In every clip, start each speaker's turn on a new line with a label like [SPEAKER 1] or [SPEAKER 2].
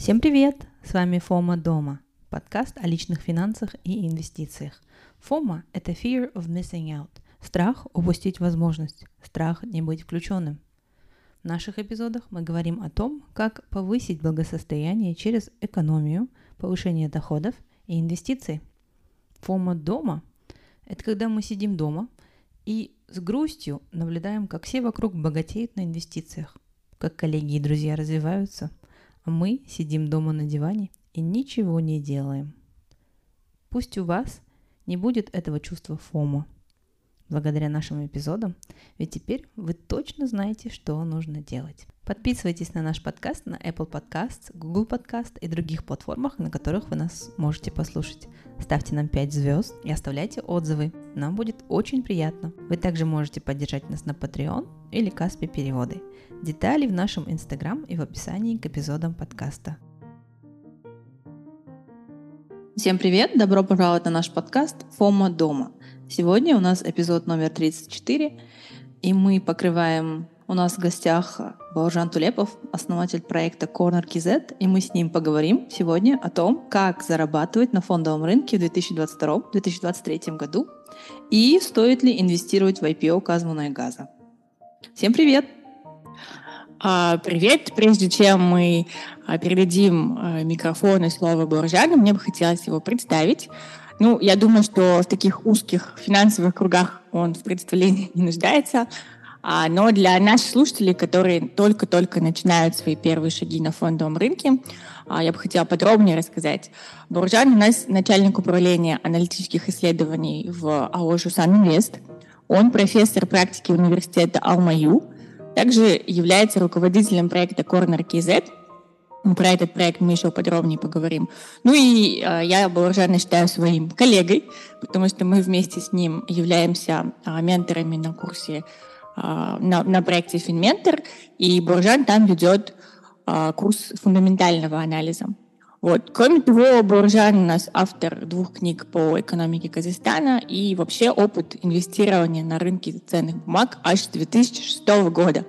[SPEAKER 1] Всем привет! С вами Фома Дома, подкаст о личных финансах и инвестициях. Фома – это fear of missing out, страх упустить возможность, страх не быть включенным. В наших эпизодах мы говорим о том, как повысить благосостояние через экономию, повышение доходов и инвестиции. Фома дома – это когда мы сидим дома и с грустью наблюдаем, как все вокруг богатеют на инвестициях, как коллеги и друзья развиваются – мы сидим дома на диване и ничего не делаем. Пусть у вас не будет этого чувства фома благодаря нашим эпизодам, ведь теперь вы точно знаете, что нужно делать. Подписывайтесь на наш подкаст на Apple Podcasts, Google Podcast и других платформах, на которых вы нас можете послушать. Ставьте нам 5 звезд и оставляйте отзывы. Нам будет очень приятно. Вы также можете поддержать нас на Patreon или Каспи переводы. Детали в нашем Инстаграм и в описании к эпизодам подкаста. Всем привет! Добро пожаловать на наш подкаст «Фома дома». Сегодня у нас эпизод номер 34, и мы покрываем у нас в гостях Бауржан Тулепов, основатель проекта Corner KZ, и мы с ним поговорим сегодня о том, как зарабатывать на фондовом рынке в 2022-2023 году и стоит ли инвестировать в IPO Казмуна и Газа. Всем привет!
[SPEAKER 2] А, привет! Прежде чем мы а, передадим а, микрофон и слово Бауржану, мне бы хотелось его представить. Ну, я думаю, что в таких узких финансовых кругах он в представлении не нуждается. Но для наших слушателей, которые только-только начинают свои первые шаги на фондовом рынке, я бы хотела подробнее рассказать. Буржан у нас начальник управления аналитических исследований в АО «Жусан Инвест». Он профессор практики университета Алмаю, также является руководителем проекта Corner KZ. Про этот проект мы еще подробнее поговорим. Ну и э, я Буржана считаю своим коллегой, потому что мы вместе с ним являемся э, менторами на курсе а, на, на проекте FinMentor, и Буржан там ведет курс фундаментального анализа. Вот. Кроме того, Буржан у нас автор двух книг по экономике Казахстана и вообще опыт инвестирования на рынке ценных бумаг аж с 2006 года.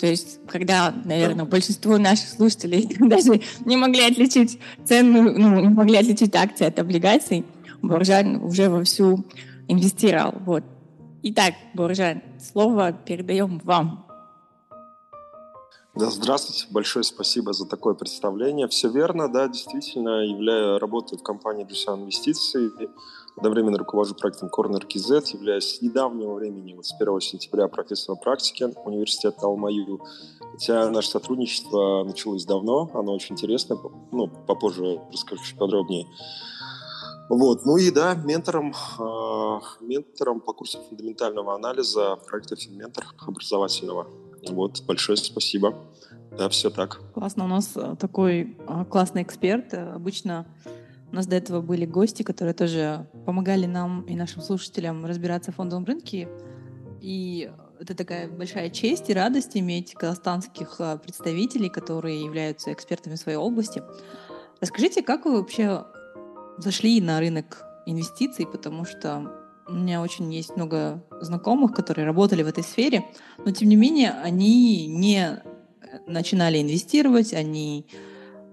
[SPEAKER 2] То есть, когда, наверное, большинство наших слушателей даже не могли отличить ценную, ну, не могли отличить акции от облигаций, Буржан уже вовсю инвестировал. Вот. Итак, Буржан, слово передаем вам.
[SPEAKER 3] Да, здравствуйте, большое спасибо за такое представление. Все верно, да, действительно, являю, работаю в компании Джусан Инвестиции, одновременно руковожу проектом Corner KZ, являюсь недавнего времени, вот с 1 сентября, профессором практики университета Алмаю. Хотя наше сотрудничество началось давно, оно очень интересное, ну, попозже расскажу чуть подробнее. Вот. Ну и да, ментором, э, ментором по курсу фундаментального анализа проекта «Финментор» образовательного. Вот, большое спасибо. Да, все так.
[SPEAKER 1] Классно, у нас э, такой э, классный эксперт. Обычно у нас до этого были гости, которые тоже помогали нам и нашим слушателям разбираться в фондовом рынке. И это такая большая честь и радость иметь казахстанских э, представителей, которые являются экспертами своей области. Расскажите, как вы вообще зашли на рынок инвестиций, потому что у меня очень есть много знакомых, которые работали в этой сфере, но тем не менее они не начинали инвестировать, они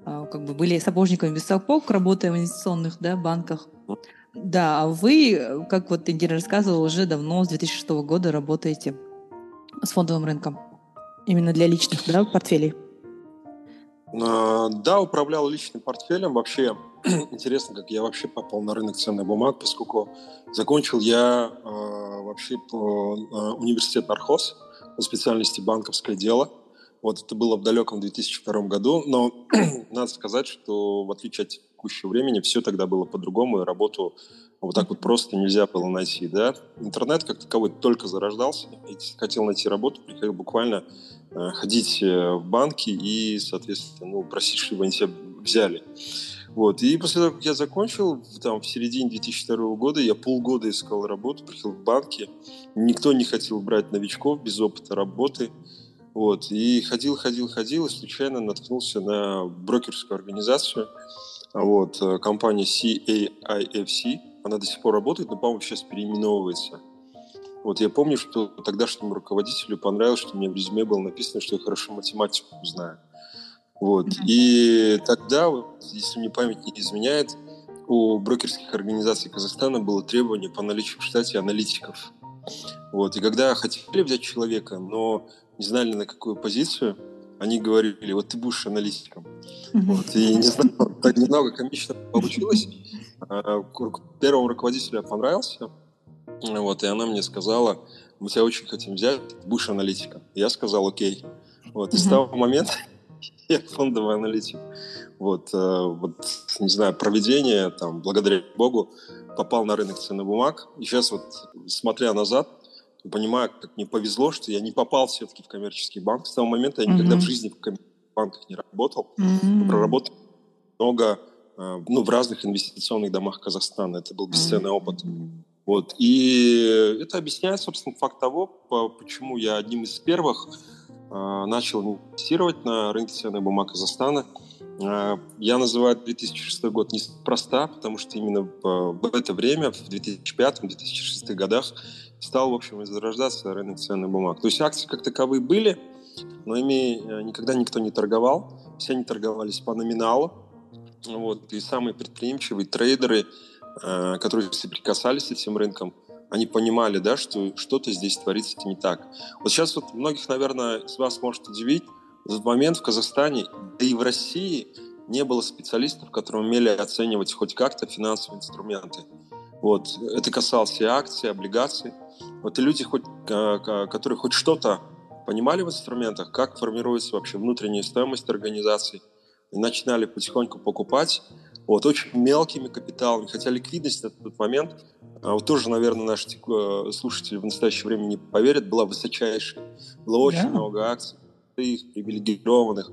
[SPEAKER 1] а, как бы были сапожниками без сапог, работая в инвестиционных да, банках. Да, а вы, как вот Индира рассказывала, уже давно, с 2006 года работаете с фондовым рынком. Именно для личных да, портфелей.
[SPEAKER 3] А, да, управлял личным портфелем. Вообще интересно, как я вообще попал на рынок ценных бумаг, поскольку закончил я э, вообще по э, университет Архоз по специальности банковское дело. Вот это было в далеком 2002 году, но надо сказать, что в отличие от текущего времени все тогда было по-другому, и работу вот так вот просто нельзя было найти, да. Интернет как таковой только зарождался, и хотел найти работу, приходил буквально э, ходить э, в банки и, соответственно, ну, просить, чтобы они тебя взяли. Вот. И после того, как я закончил, там, в середине 2002 года, я полгода искал работу, приехал в банки. Никто не хотел брать новичков без опыта работы. Вот. И ходил, ходил, ходил, и случайно наткнулся на брокерскую организацию. Вот. Э, компания CAIFC. Она до сих пор работает, но, по-моему, сейчас переименовывается. Вот я помню, что тогдашнему руководителю понравилось, что у меня в резюме было написано, что я хорошо математику знаю. Вот. Mm-hmm. И тогда, вот, если мне память не изменяет, у брокерских организаций Казахстана было требование по наличию в штате аналитиков. Вот. И когда хотели взять человека, но не знали на какую позицию, они говорили, вот ты будешь аналитиком. Mm-hmm. Вот. И не знаю, так немного комично получилось. А, первому руководителю понравился. Вот, и она мне сказала, мы тебя очень хотим взять, будешь аналитиком. Я сказал, окей. Вот, и с того момента я фондовый аналитик. Вот, э, вот, не знаю, проведение, там, благодаря Богу, попал на рынок ценных бумаг. И сейчас вот, смотря назад, понимаю, как мне повезло, что я не попал все-таки в коммерческий банк. С того момента я никогда mm-hmm. в жизни в банках не работал. Mm-hmm. Проработал много э, ну, в разных инвестиционных домах Казахстана. Это был бесценный опыт. Вот. И это объясняет, собственно, факт того, почему я одним из первых э, начал инвестировать на рынке ценных бумаг Казахстана. Э, я называю 2006 год неспроста, потому что именно в это время, в 2005-2006 годах, стал, в общем, зарождаться рынок ценных бумаг. То есть акции как таковые были, но ими э, никогда никто не торговал. Все они торговались по номиналу. Вот. И самые предприимчивые трейдеры, э, которые соприкасались с этим рынком, они понимали, да, что что-то здесь творится не так. Вот сейчас вот многих, наверное, из вас может удивить, в этот момент в Казахстане, да и в России не было специалистов, которые умели оценивать хоть как-то финансовые инструменты. Вот. Это касалось и акций, и облигаций. Вот и люди, хоть, которые хоть что-то понимали в инструментах, как формируется вообще внутренняя стоимость организации, и начинали потихоньку покупать вот, очень мелкими капиталами, хотя ликвидность на тот момент, а вот тоже, наверное, наши э, слушатели в настоящее время не поверят, была высочайшей. Было очень yeah. много акций, привилегированных,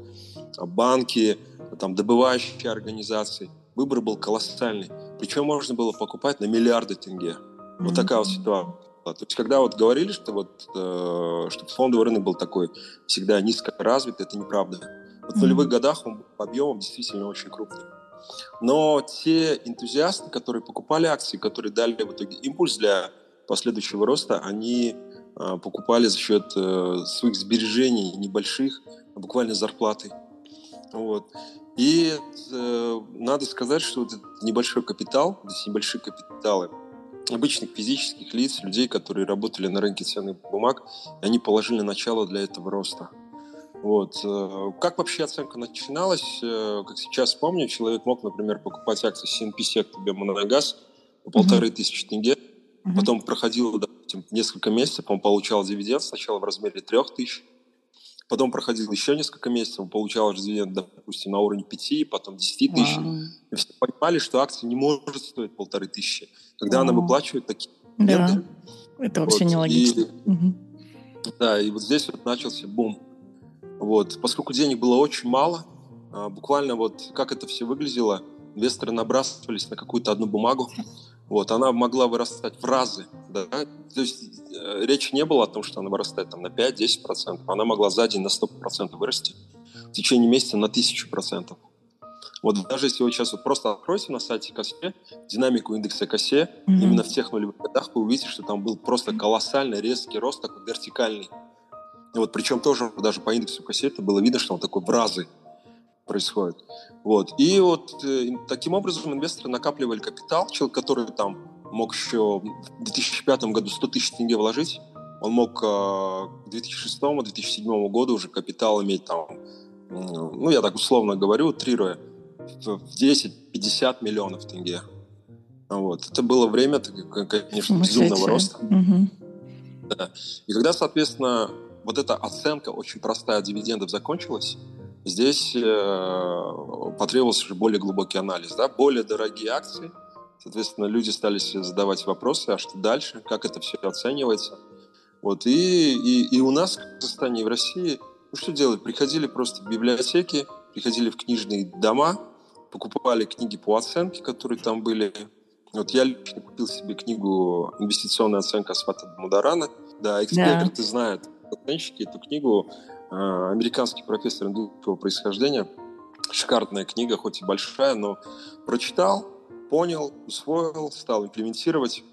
[SPEAKER 3] а банки, там, добывающие организации. Выбор был колоссальный. Причем можно было покупать на миллиарды тенге. Вот mm-hmm. такая вот ситуация. То есть, когда вот говорили, что вот э, что фондовый рынок был такой всегда низко развит, это неправда. В нулевых годах он по объемам действительно очень крупный. Но те энтузиасты, которые покупали акции, которые дали в итоге импульс для последующего роста, они э, покупали за счет э, своих сбережений небольших, буквально зарплаты. Вот. И э, надо сказать, что вот этот небольшой капитал, здесь небольшие капиталы, обычных физических лиц, людей, которые работали на рынке ценных бумаг, они положили начало для этого роста. Вот. Э, как вообще оценка начиналась? Э, как сейчас помню, человек мог, например, покупать акции CNP Сектобе Моногаз по полторы mm-hmm. тысячи тенге, mm-hmm. потом проходило, допустим, несколько месяцев, он получал дивиденд сначала в размере трех тысяч, Потом проходил еще несколько месяцев, он получал дивиденд, допустим, на уровне 5, потом 10 тысяч. Wow. И все понимали, что акция не может стоить полторы тысячи. Когда wow. она выплачивает такие
[SPEAKER 2] дивиденды. Да. Это вообще вот, нелогично. И, угу.
[SPEAKER 3] Да, и вот здесь вот начался бум. Вот, поскольку денег было очень мало, а, буквально вот как это все выглядело, инвесторы набрасывались на какую-то одну бумагу, вот, она могла вырастать в разы. Да? То есть э, речи не было о том, что она вырастает там, на 5-10%. Она могла за день на 100% вырасти. В течение месяца на 1000%. Вот даже если вы сейчас вот просто откроете на сайте КОСЕ динамику индекса КОСЕ, mm-hmm. именно в тех нулевых годах вы увидите, что там был просто колоссальный резкий рост, такой вертикальный. Вот причем тоже даже по индексу это было видно, что он такой в разы происходит. Вот. И вот э, таким образом инвесторы накапливали капитал. Человек, который там мог еще в 2005 году 100 тысяч тенге вложить, он мог э, к 2006-2007 году уже капитал иметь там, ну, я так условно говорю, утрируя, в 10-50 миллионов тенге. Вот. Это было время, конечно, безумного роста. Угу. Да. И когда, соответственно, вот эта оценка очень простая дивидендов закончилась, Здесь э, потребовался уже более глубокий анализ, да, более дорогие акции. Соответственно, люди стали задавать вопросы, а что дальше, как это все оценивается. Вот, и, и, и у нас в Казахстане и в России, ну что делать, приходили просто в библиотеки, приходили в книжные дома, покупали книги по оценке, которые там были. Вот я лично купил себе книгу «Инвестиционная оценка Асфата Мударана». Да, эксперты да. знают, оценщики эту книгу Э, американский профессор индусского происхождения. Шикарная книга, хоть и большая, но прочитал, понял, усвоил, стал имплементировать,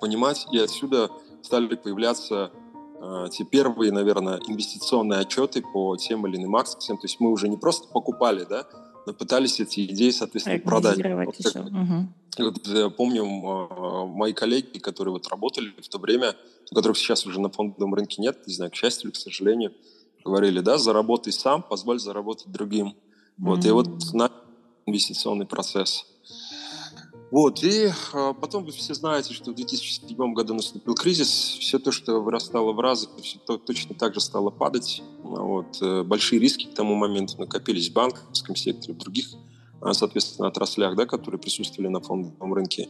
[SPEAKER 3] понимать, и отсюда стали появляться э, те первые, наверное, инвестиционные отчеты по тем или иным акциям. То есть мы уже не просто покупали, да, пытались эти идеи, соответственно, продать. Вот, как, угу. вот, я помню, э, мои коллеги, которые вот работали в то время, которых сейчас уже на фондовом рынке нет, не знаю, к счастью или к сожалению, говорили, да, заработай сам, позволь заработать другим. Вот, mm-hmm. и вот на инвестиционный процесс. Вот, и а, потом вы все знаете, что в 2007 году наступил кризис, все то, что вырастало в разы, все то, точно так же стало падать. Вот, э, большие риски к тому моменту накопились в банковском секторе, в других, а, соответственно, отраслях, да, которые присутствовали на фондовом рынке.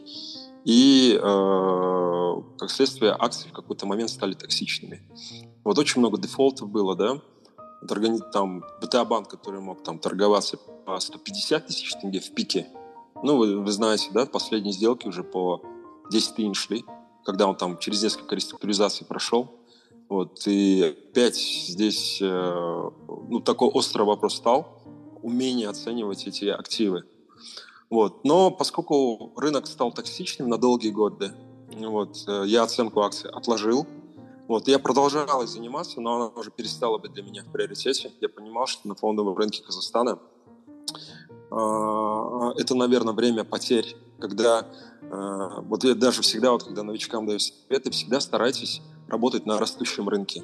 [SPEAKER 3] И, э, как следствие, акции в какой-то момент стали токсичными. Вот очень много дефолтов было, да, там БТА-банк, который мог там торговаться по 150 тысяч тенге в пике, ну, вы, вы знаете, да, последние сделки уже по 10 тысяч шли, когда он там через несколько реструктуризаций прошел. Вот, и опять здесь, э, ну, такой острый вопрос стал, умение оценивать эти активы. Вот. Но поскольку рынок стал токсичным на долгие годы, вот, э, я оценку акций отложил, вот, я продолжал заниматься, но она уже перестала быть для меня в приоритете. Я понимал, что на фондовом рынке Казахстана это, наверное, время потерь, когда э, вот я даже всегда, вот когда новичкам даю советы, всегда старайтесь работать на растущем рынке,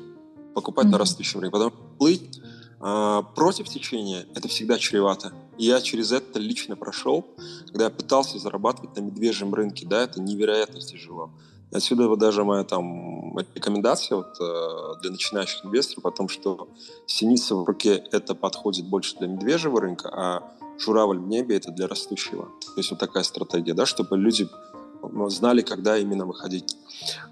[SPEAKER 3] покупать mm-hmm. на растущем рынке, потому что плыть э, против течения это всегда чревато. Я через это лично прошел, когда я пытался зарабатывать на медвежьем рынке, да, это невероятно тяжело. Отсюда вот даже моя там рекомендация вот, э, для начинающих инвесторов о том, что синица в руке это подходит больше для медвежьего рынка, а журавль в небе это для растущего. То есть вот такая стратегия, да, чтобы люди знали, когда именно выходить.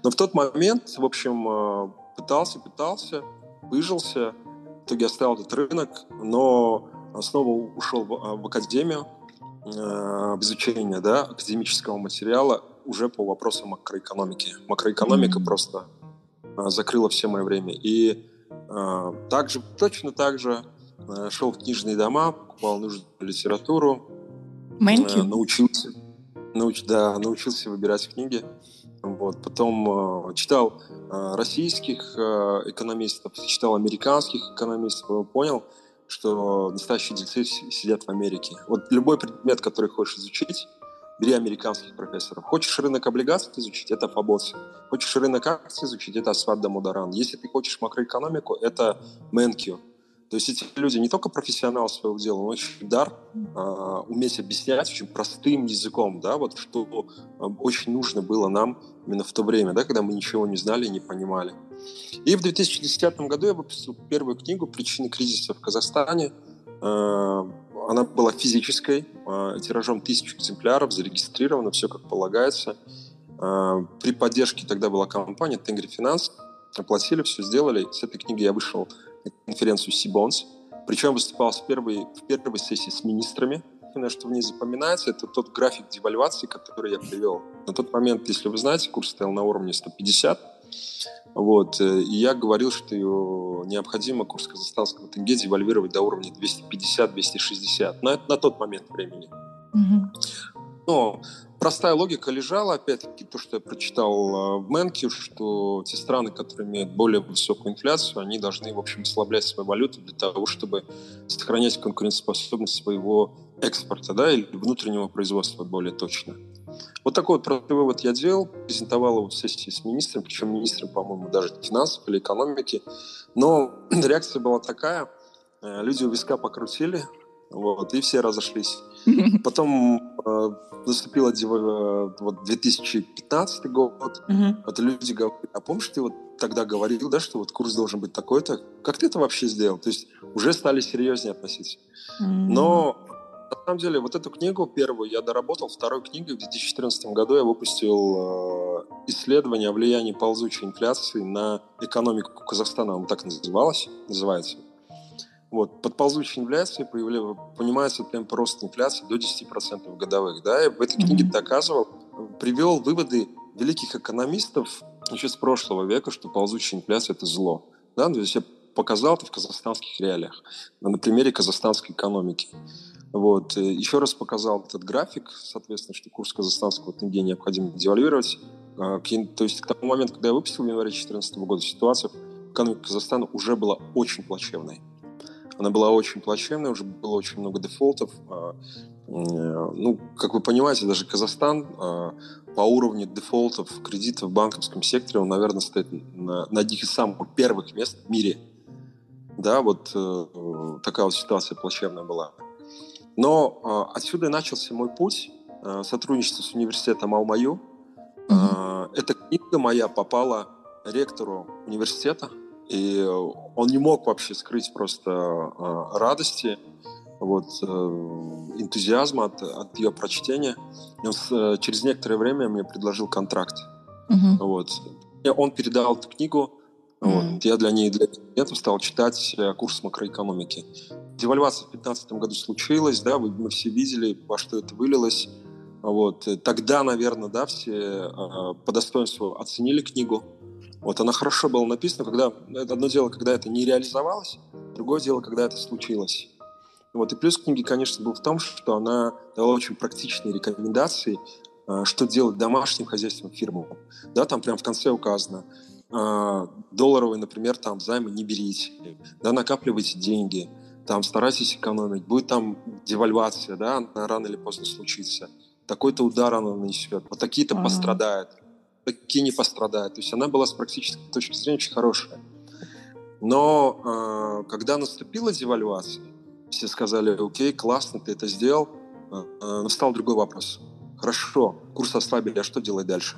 [SPEAKER 3] Но в тот момент, в общем, э, пытался, пытался, выжился, в итоге оставил этот рынок, но снова ушел в, э, в академию, э, в изучение да, академического материала уже по вопросам макроэкономики. Макроэкономика mm-hmm. просто закрыла все мое время. И также, точно так же шел в книжные дома, покупал нужную литературу.
[SPEAKER 2] А,
[SPEAKER 3] научился, науч, да, научился выбирать книги. Вот. Потом э, читал э, российских э, экономистов, читал американских экономистов, и понял, что настоящие дельцы сидят в Америке. Вот любой предмет, который хочешь изучить, бери американских профессоров. Хочешь рынок облигаций изучить, это Фабоци. Хочешь рынок акций изучить, это Асват Дамударан. Если ты хочешь макроэкономику, это Менкио. То есть эти люди не только профессионалы своего дела, но еще дар э, уметь объяснять очень простым языком, да, вот что э, очень нужно было нам именно в то время, да, когда мы ничего не знали и не понимали. И в 2010 году я выпустил первую книгу «Причины кризиса в Казахстане». Э, она была физической, а, тиражом тысяч экземпляров, зарегистрирована, все как полагается. А, при поддержке тогда была компания Тенгри Финанс. Оплатили, все сделали. С этой книги я вышел конференцию Сибонс. Причем выступал в первой, в первой сессии с министрами. Что в ней запоминается, это тот график девальвации, который я привел. На тот момент, если вы знаете, курс стоял на уровне 150. Вот. Э, и я говорил, что необходимо курс казахстанского тенге девальвировать до уровня 250-260 на, на тот момент времени. Угу. Но простая логика лежала, опять-таки, то, что я прочитал э, в Менке, что те страны, которые имеют более высокую инфляцию, они должны, в общем, ослаблять свою валюту для того, чтобы сохранять конкурентоспособность своего экспорта, да, или внутреннего производства более точно. Вот такой вот простой вывод я делал, презентовал его в сессии с министром, причем министром, по-моему, даже финансов или экономики. Но реакция была такая, э, люди у виска покрутили, вот, и все разошлись. Потом э, наступил э, вот, 2015 год, вот люди говорят, а помнишь, ты вот тогда говорил, да, что вот курс должен быть такой-то, как ты это вообще сделал? То есть уже стали серьезнее относиться. Но на самом деле, вот эту книгу первую я доработал, второй книгой в 2014 году я выпустил э, исследование о влиянии ползучей инфляции на экономику Казахстана, оно так называлось, называется. Вот, под ползучей инфляцией понимается темп роста инфляции до 10% годовых. Да? И в этой книге доказывал, привел выводы великих экономистов еще с прошлого века, что ползучая инфляция – это зло. Да? То есть я показал это в казахстанских реалиях, на примере казахстанской экономики. Вот. Еще раз показал этот график, соответственно, что курс казахстанского тенге необходимо девальвировать. то есть к тому моменту, когда я выпустил в январе 2014 года, ситуация в экономике Казахстана уже была очень плачевной. Она была очень плачевной, уже было очень много дефолтов. Ну, как вы понимаете, даже Казахстан по уровню дефолтов кредитов в банковском секторе, он, наверное, стоит на, на одних из самых первых мест в мире. Да, вот э, такая вот ситуация плачевная была. Но э, отсюда и начался мой путь э, сотрудничества с университетом Алмаю. Mm-hmm. Э, эта книга моя попала ректору университета, и он не мог вообще скрыть просто э, радости вот, э, энтузиазма от, от ее прочтения. И он э, через некоторое время мне предложил контракт. Uh-huh. Вот. И он передал эту книгу. Uh-huh. Вот. Я для ней для студентов стал читать э, курс макроэкономики. Девальвация в 2015 году случилась, да, вы, мы все видели, во что это вылилось. Вот. Тогда, наверное, да, все э, по достоинству оценили книгу. Вот она хорошо была написана, когда одно дело, когда это не реализовалось, другое дело, когда это случилось. Вот. И плюс книги, конечно, был в том, что она дала очень практичные рекомендации, а, что делать домашним хозяйством фирмам. Да, там прям в конце указано, а, долларовые, например, там займы не берите, да, накапливайте деньги, там старайтесь экономить, будет там девальвация, да, она рано или поздно случится, такой-то удар она нанесет, вот такие-то ага. пострадают, такие не пострадают. То есть она была с практической точки зрения очень хорошая. Но э, когда наступила девальвация, все сказали, окей, классно, ты это сделал. А, настал другой вопрос. Хорошо, курс ослабили, а что делать дальше?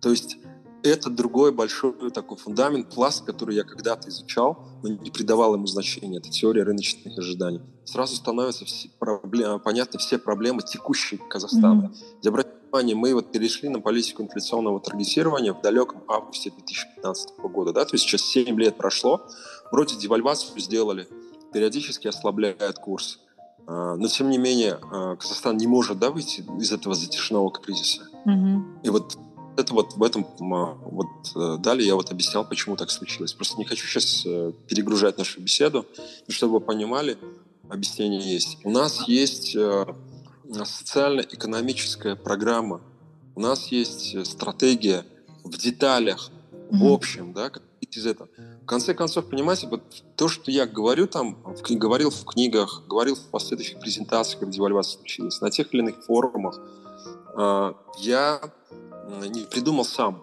[SPEAKER 3] То есть это другой большой такой фундамент, пласт, который я когда-то изучал, но не придавал ему значения. Это теория рыночных ожиданий. Сразу становятся все проблемы, понятны все проблемы текущие Казахстана. Mm-hmm. Обратите внимание, мы вот перешли на политику инфляционного таргетирования в далеком августе 2015 года. Да? То есть сейчас 7 лет прошло, вроде девальвацию сделали, периодически ослабляет курс. А, но, тем не менее, а, Казахстан не может да, выйти из этого затяжного кризиса. Угу. И вот это вот в этом вот э, далее я вот объяснял, почему так случилось. Просто не хочу сейчас э, перегружать нашу беседу, но чтобы вы понимали, объяснение есть. У нас есть э, социально-экономическая программа, у нас есть стратегия в деталях, в общем, да, как из этого конце концов, понимаете, вот то, что я говорю там, в, говорил в книгах, говорил в последующих презентациях, когда девальвация случилась, на тех или иных форумах, э, я не придумал сам.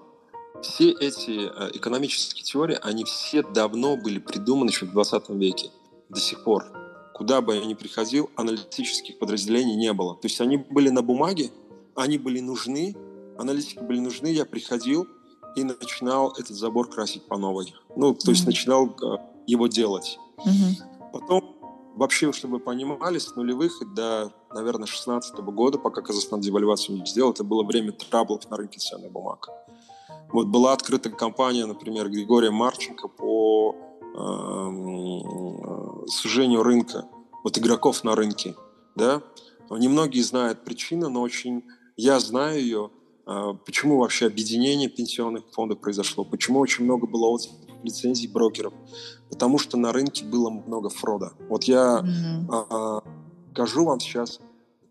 [SPEAKER 3] Все эти э, экономические теории, они все давно были придуманы еще в 20 веке, до сих пор. Куда бы я ни приходил, аналитических подразделений не было. То есть они были на бумаге, они были нужны, аналитики были нужны, я приходил, и начинал этот забор красить по новой. Ну, то есть начинал э, его делать. Mm-hmm. Потом, вообще, чтобы вы понимали, с нулевых до, наверное, 16 года, пока Казахстан девальвацию не сделал, это было время траблов на рынке ценных бумаг. Вот была открыта компания, например, Григория Марченко по э, сужению рынка, вот игроков на рынке, да. Немногие знают причину, но очень я знаю ее, а, почему вообще объединение пенсионных фондов произошло? Почему очень много было лицензий брокеров? Потому что на рынке было много фрода. Вот я mm-hmm. а, скажу вам сейчас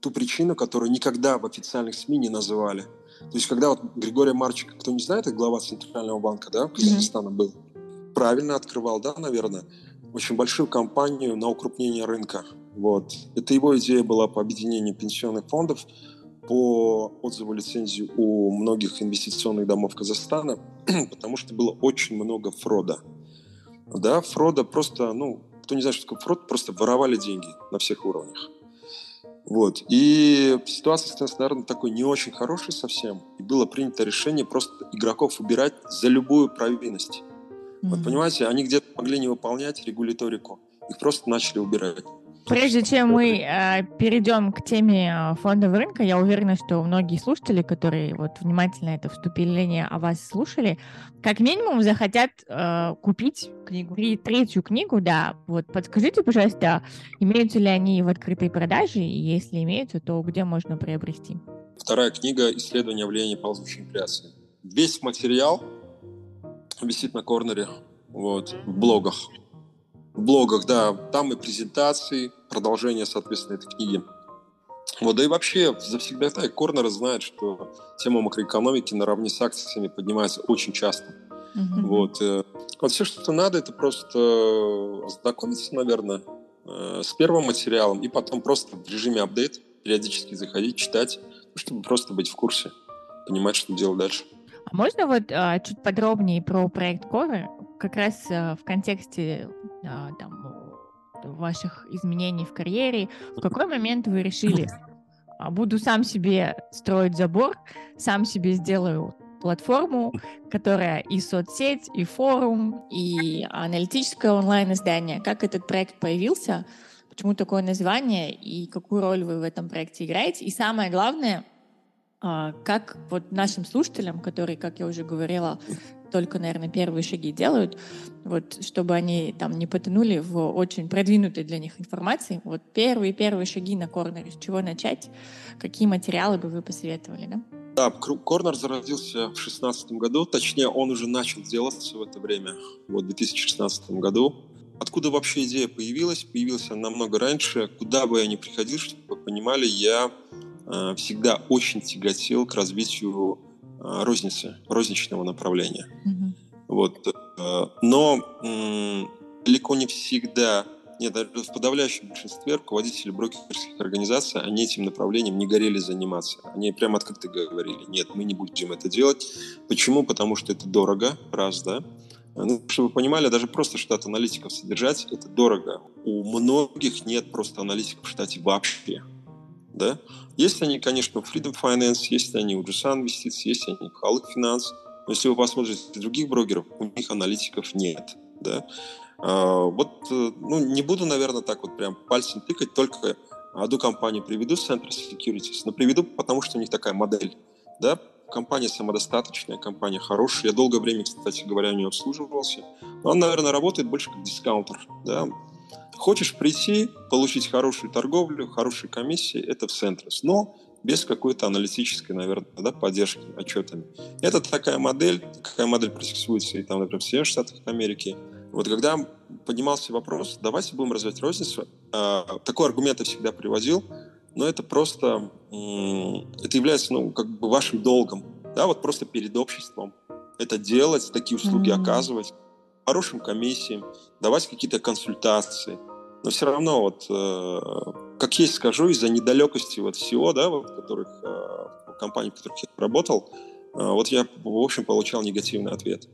[SPEAKER 3] ту причину, которую никогда в официальных СМИ не называли. То есть, когда вот Григорий Марчик, кто не знает, это глава Центрального банка, да, Казахстана mm-hmm. был, правильно открывал, да, наверное, очень большую компанию на укрупнение рынка. Вот. Это его идея была по объединению пенсионных фондов по отзыву лицензии у многих инвестиционных домов Казахстана, потому что было очень много фрода. Да, фрода просто, ну, кто не знает, что такое фрод, просто воровали деньги на всех уровнях. Вот. И ситуация становится, наверное, такой не очень хорошей совсем. И было принято решение просто игроков убирать за любую провинность. Mm-hmm. Вот понимаете, они где-то могли не выполнять регуляторику, их просто начали убирать.
[SPEAKER 2] Прежде чем мы э, перейдем к теме э, фондового рынка, я уверена, что многие слушатели, которые вот внимательно это вступление о вас слушали, как минимум захотят э, купить книгу. Три, третью книгу, да. Вот подскажите, пожалуйста, имеются ли они в открытой продаже, и если имеются, то где можно приобрести?
[SPEAKER 3] Вторая книга «Исследование влияния ползучей инфляции». Весь материал висит на корнере, вот, в блогах. В блогах, да, там и презентации, продолжение, соответственно, этой книги. Вот, да и вообще, завсегда так, Корнер знает, что тема макроэкономики наравне с акциями поднимается очень часто. Mm-hmm. Вот, э, вот все, что надо, это просто ознакомиться, наверное, э, с первым материалом и потом просто в режиме апдейт периодически заходить, читать, чтобы просто быть в курсе, понимать, что делать дальше.
[SPEAKER 2] А можно вот а, чуть подробнее про проект Core, как раз а, в контексте а, там, ваших изменений в карьере, в какой момент вы решили, а, буду сам себе строить забор, сам себе сделаю платформу, которая и соцсеть, и форум, и аналитическое онлайн-издание. Как этот проект появился, почему такое название, и какую роль вы в этом проекте играете. И самое главное, а, как вот нашим слушателям, которые, как я уже говорила, только, наверное, первые шаги делают, вот, чтобы они там не потянули в очень продвинутой для них информации. Вот первые-первые шаги на корнере, с чего начать, какие материалы бы вы посоветовали, да?
[SPEAKER 3] Да, Корнер зародился в 2016 году, точнее, он уже начал делаться в это время, вот в 2016 году. Откуда вообще идея появилась? Появилась она намного раньше. Куда бы я ни приходил, чтобы вы понимали, я э, всегда очень тяготел к развитию розницы, розничного направления. Mm-hmm. Вот. Э, но далеко не всегда, нет, даже в подавляющем большинстве руководителей брокерских организаций, они этим направлением не горели заниматься. Они прямо открыто говорили, нет, мы не будем это делать. Почему? Потому что это дорого, раз, да. Ну, чтобы вы понимали, даже просто штат аналитиков содержать, это дорого. У многих нет просто аналитиков в штате вообще да. Есть они, конечно, Freedom Finance, есть они у Jusan Инвестиций, есть они у Haluk Finance. Но если вы посмотрите других брокеров, у них аналитиков нет, да. А, вот, э, ну, не буду, наверное, так вот прям пальцем тыкать, только одну компанию приведу, Center Securities, но приведу, потому что у них такая модель, да, компания самодостаточная, компания хорошая. Я долгое время, кстати говоря, у нее обслуживался. Но она, наверное, работает больше как дискаунтер. Да? Хочешь прийти, получить хорошую торговлю, хорошие комиссии, это в Centris, но без какой-то аналитической, наверное, да, поддержки отчетами. Это такая модель, такая модель практикуется и там, например, в Соединенных Штатах Америки. Вот когда поднимался вопрос, давайте будем развивать розницу, э, такой аргумент я всегда приводил, но это просто, это является, ну, как бы вашим долгом, да, вот просто перед обществом это делать, такие услуги mm-hmm. оказывать, хорошим комиссиям, давать какие-то консультации. Но все равно, вот, э, как есть скажу, из-за недалекости вот всего, да, вот, которых, э, компаний, в которых я работал, э, вот я, в общем, получал негативный ответ.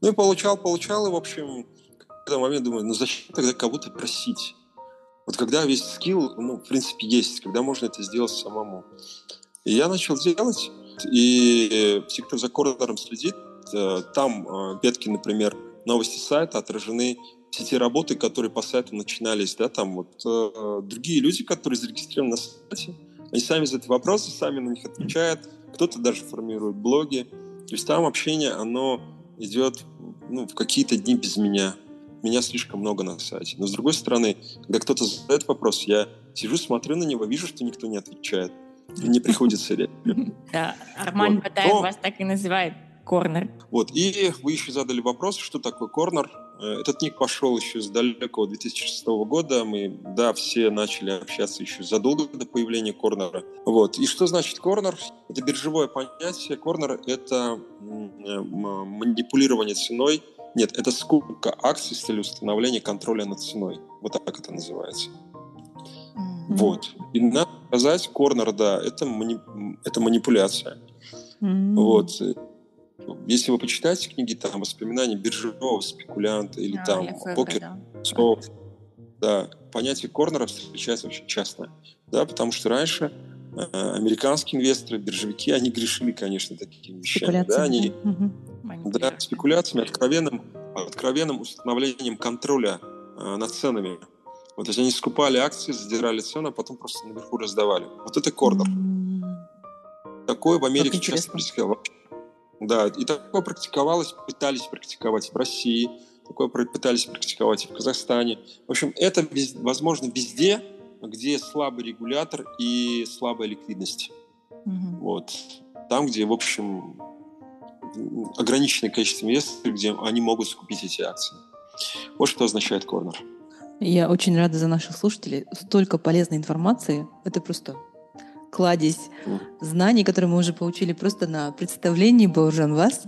[SPEAKER 3] Ну и получал, получал, и, в общем, в этот момент думаю, ну зачем тогда кого-то просить? Вот когда весь скилл, ну, в принципе, есть, когда можно это сделать самому. И я начал делать, и все, кто за коридором следит, э, там э, ветки, например, новости сайта отражены все те работы, которые по сайту начинались, да, там вот э, другие люди, которые зарегистрированы на сайте, они сами задают вопросы, сами на них отвечают, кто-то даже формирует блоги, то есть там общение, оно идет ну, в какие-то дни без меня. Меня слишком много на сайте. Но с другой стороны, когда кто-то задает вопрос, я сижу, смотрю на него, вижу, что никто не отвечает. Мне приходится
[SPEAKER 2] Да, Арман Батаев вас так и называет Корнер.
[SPEAKER 3] Вот, и вы еще задали вопрос, что такое корнер. Э, этот ник пошел еще с далекого 2006 года. Мы, да, все начали общаться еще задолго до появления корнера. Вот. И что значит корнер? Это биржевое понятие. Корнер — это манипулирование ценой. Нет, это скупка акций с целью установления контроля над ценой. Вот так это называется. Mm-hmm. Вот. И надо сказать, корнер, да, это, мани... это манипуляция. Mm-hmm. Вот. Если вы почитаете книги, там, воспоминания биржевого спекулянта или а, там покер, да. то да, понятие корнера встречается очень часто. Да, потому что раньше э, американские инвесторы, биржевики, они грешили, конечно, такими вещами. Да, они, угу. да, спекуляциями, откровенным, откровенным установлением контроля э, над ценами. Вот, то есть они скупали акции, задирали цены, а потом просто наверху раздавали. Вот это корнер. Mm. Такое в Америке часто происходило. Да, и такое практиковалось, пытались практиковать в России, такое пытались практиковать и в Казахстане. В общем, это возможно везде, где слабый регулятор и слабая ликвидность. Угу. Вот. Там, где, в общем, ограниченное количество мест, где они могут скупить эти акции. Вот что означает корнер.
[SPEAKER 1] Я очень рада за наших слушателей. Столько полезной информации. Это просто кладезь знаний, которые мы уже получили просто на представлении Бауржан вас.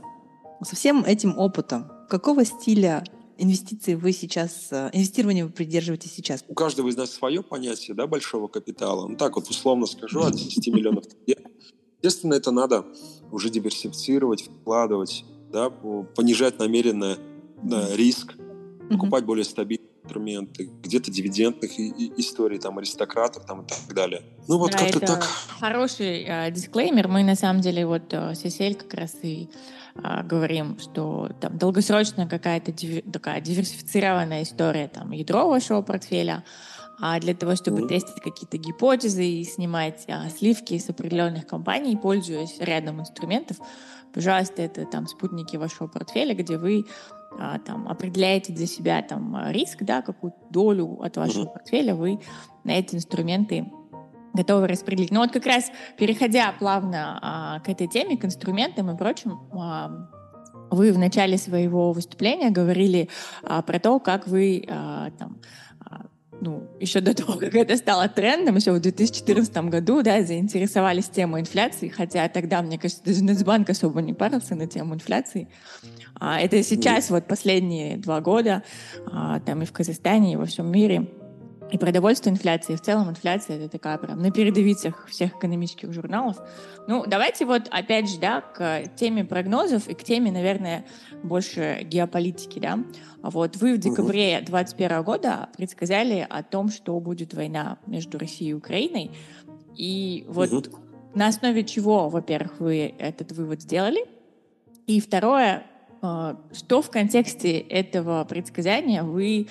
[SPEAKER 1] Со всем этим опытом, какого стиля инвестиции вы сейчас, э, инвестирование вы придерживаетесь сейчас?
[SPEAKER 3] У каждого из нас свое понятие да, большого капитала. Ну так вот условно скажу, от 10 миллионов Естественно, это надо уже диверсифицировать, вкладывать, да, понижать намеренно да, риск, покупать более стабильные инструменты, где-то дивидендных и, и историй, там, аристократов там, и так далее. Ну вот
[SPEAKER 2] да,
[SPEAKER 3] как-то так.
[SPEAKER 2] Хороший э, дисклеймер. Мы на самом деле вот э, Эсель как раз и э, говорим, что там долгосрочная какая-то такая диверсифицированная история там ядро вашего портфеля, а для того, чтобы mm-hmm. тестить какие-то гипотезы и снимать а, сливки с определенных компаний, пользуясь рядом инструментов, пожалуйста, это там спутники вашего портфеля, где вы там, определяете для себя там, риск, да, какую долю от вашего mm-hmm. портфеля вы на эти инструменты готовы распределить. Но вот как раз переходя плавно а, к этой теме, к инструментам и прочим, а, вы в начале своего выступления говорили а, про то, как вы а, там, ну, еще до того, как это стало трендом, еще в 2014 году, да, заинтересовались темой инфляции, хотя тогда, мне кажется, даже Нацбанк особо не парился на тему инфляции. А это сейчас, вот последние два года, а, там и в Казахстане, и во всем мире, и продовольствие инфляции, и в целом инфляция это такая прям на передовицах всех экономических журналов. Ну, давайте вот опять же, да, к теме прогнозов и к теме, наверное, больше геополитики, да. Вот вы в декабре 2021 года предсказали о том, что будет война между Россией и Украиной. И вот угу. на основе чего, во-первых, вы этот вывод сделали? И второе, э, что в контексте этого предсказания вы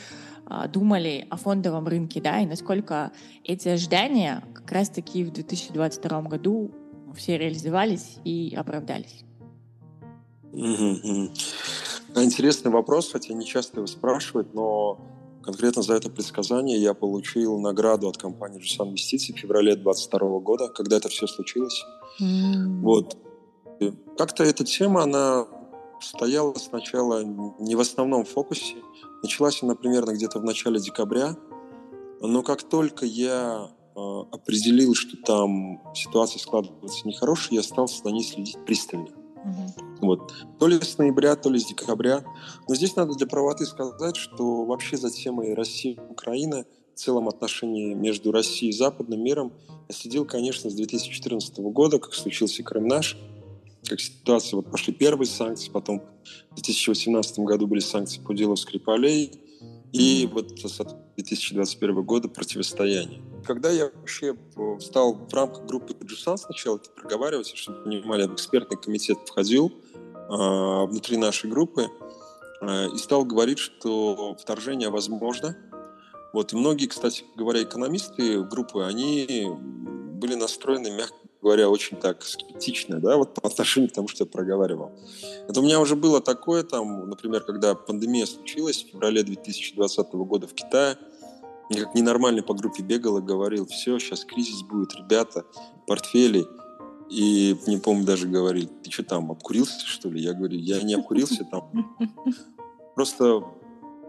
[SPEAKER 2] думали о фондовом рынке, да, и насколько эти ожидания как раз-таки в 2022 году все реализовались и оправдались.
[SPEAKER 3] Интересный вопрос, хотя не часто его спрашивают, но конкретно за это предсказание я получил награду от компании Жусан Инвестиции в феврале 2022 года, когда это все случилось. Mm. Вот. Как-то эта тема, она стояла сначала не в основном фокусе. Началась она примерно где-то в начале декабря. Но как только я э, определил, что там ситуация складывается нехорошая, я стал за ней следить пристально. Угу. Вот. То ли с ноября, то ли с декабря. Но здесь надо для правоты сказать, что вообще за темой России и Украины в целом отношении между Россией и западным миром я следил, конечно, с 2014 года, как случился Крым наш как ситуация, вот пошли первые санкции, потом в 2018 году были санкции по делу Скрипалей, и вот с 2021 года противостояние. Когда я вообще стал в рамках группы Джусан сначала это проговаривать, чтобы понимали, экспертный комитет входил а, внутри нашей группы а, и стал говорить, что вторжение возможно. Вот, и многие, кстати говоря, экономисты группы, они были настроены, мягко говоря, очень так скептично, да, вот по отношению к тому, что я проговаривал. Это у меня уже было такое, там, например, когда пандемия случилась в феврале 2020 года в Китае, я как ненормальный по группе бегал и говорил, все, сейчас кризис будет, ребята, портфели. И не помню, даже говорил, ты что там, обкурился, что ли? Я говорю, я не обкурился там. Просто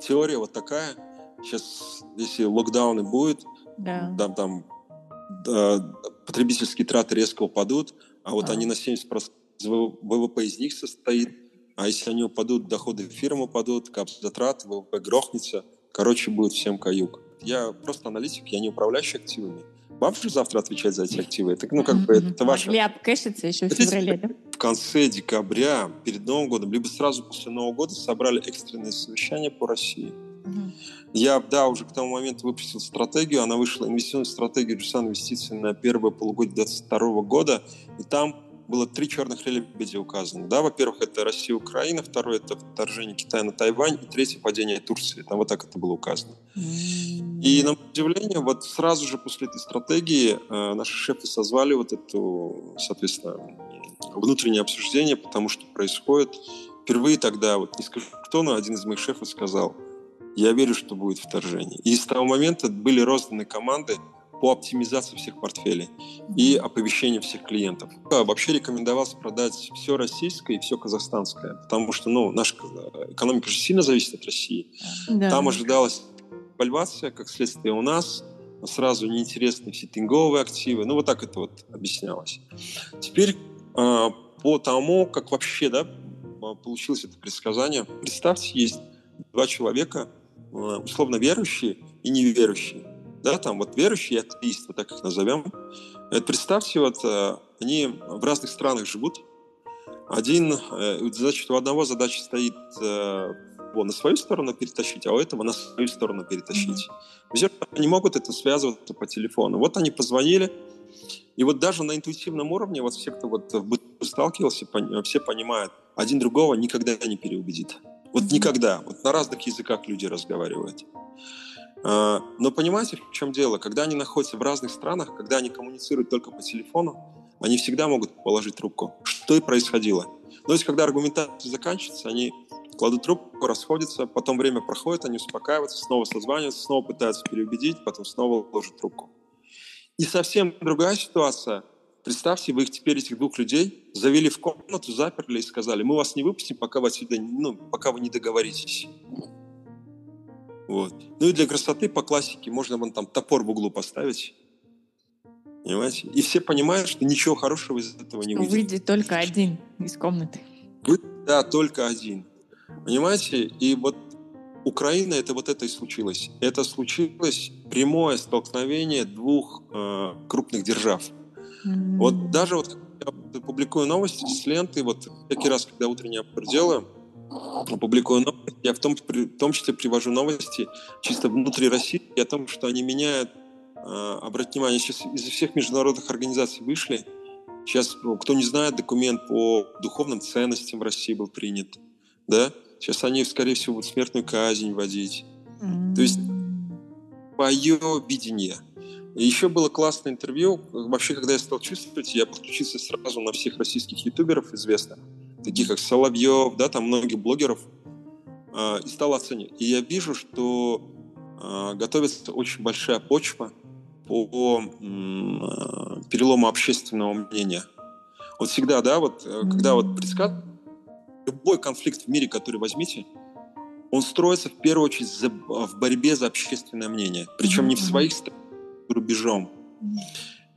[SPEAKER 3] теория вот такая. Сейчас, если локдауны будет, да. там, там потребительские траты резко упадут, а вот а. они на 70% ВВП из них состоит, а если они упадут, доходы фирм упадут, капзатраты, ВВП грохнется, короче, будет всем каюк. Я просто аналитик, я не управляющий активами. Вам же завтра отвечать за эти активы. Это, ну, как бы, это ваше...
[SPEAKER 2] Ляп кэшится еще в феврале, да?
[SPEAKER 3] В конце декабря, перед Новым годом, либо сразу после Нового года собрали экстренное совещание по России. Я, да, уже к тому моменту выпустил стратегию. Она вышла, инвестиционную стратегию Джусан инвестиций на первое полугодие 2022 года. И там было три черных лебедя указано. Да, во-первых, это Россия и Украина, второе это вторжение Китая на Тайвань, и третье падение Турции. Там вот так это было указано. И на удивление, вот сразу же после этой стратегии э, наши шефы созвали вот эту, соответственно, внутреннее обсуждение, потому что происходит. Впервые тогда, вот не скажу кто, но один из моих шефов сказал – я верю, что будет вторжение. И с того момента были розданы команды по оптимизации всех портфелей и оповещению всех клиентов. Вообще рекомендовалось продать все российское и все казахстанское, потому что ну, наша экономика же сильно зависит от России. Да. Там ожидалась вальвация, как следствие у нас, сразу неинтересны все тенговые активы. Ну, вот так это вот объяснялось. Теперь э, по тому, как вообще да, получилось это предсказание, представьте, есть два человека, э, условно верующие и неверующие. Да, там вот верующие и атеисты, так их назовем. Это представьте, вот э, они в разных странах живут. Один, э, значит, у одного задача стоит его на свою сторону перетащить, а у этого на свою сторону перетащить. Mm-hmm. Они могут это связываться по телефону. Вот они позвонили, и вот даже на интуитивном уровне, вот все, кто вот в быту сталкивался, все понимают, один другого никогда не переубедит. Вот никогда. Вот на разных языках люди разговаривают. А, но понимаете, в чем дело? Когда они находятся в разных странах, когда они коммуницируют только по телефону, они всегда могут положить трубку. Что и происходило. Но есть, когда аргументация заканчивается, они кладут трубку, расходятся, потом время проходит, они успокаиваются, снова созваниваются, снова пытаются переубедить, потом снова ложат трубку. И совсем другая ситуация. Представьте, вы их теперь, этих двух людей, завели в комнату, заперли и сказали, мы вас не выпустим, пока вы отсюда, ну, пока вы не договоритесь. Вот. Ну и для красоты по классике можно вон там топор в углу поставить. Понимаете? И все понимают, что ничего хорошего из этого не выйдет.
[SPEAKER 2] Выйдет только один из комнаты.
[SPEAKER 3] Да, только один. Понимаете? И вот Украина это вот это и случилось. Это случилось прямое столкновение двух э, крупных держав. Mm-hmm. Вот даже вот я публикую новости с ленты, вот всякий раз, когда утренний обзор делаю, публикую новости, я в том, в том числе привожу новости чисто внутри России о том, что они меняют, э, обратите внимание, сейчас из всех международных организаций вышли, сейчас, кто не знает, документ по духовным ценностям в России был принят, да, Сейчас они, скорее всего, будут смертную казнь вводить. Mm-hmm. То есть свое видение. И еще было классное интервью. Вообще, когда я стал чувствовать, я подключился сразу на всех российских ютуберов известных, таких как Соловьев, да, там многих блогеров, э, и стал оценивать. И я вижу, что э, готовится очень большая почва по э, перелому общественного мнения. Вот всегда, да, вот mm-hmm. когда вот предсказывают любой конфликт в мире, который возьмите, он строится в первую очередь за, в борьбе за общественное мнение. Причем не в своих странах, рубежом.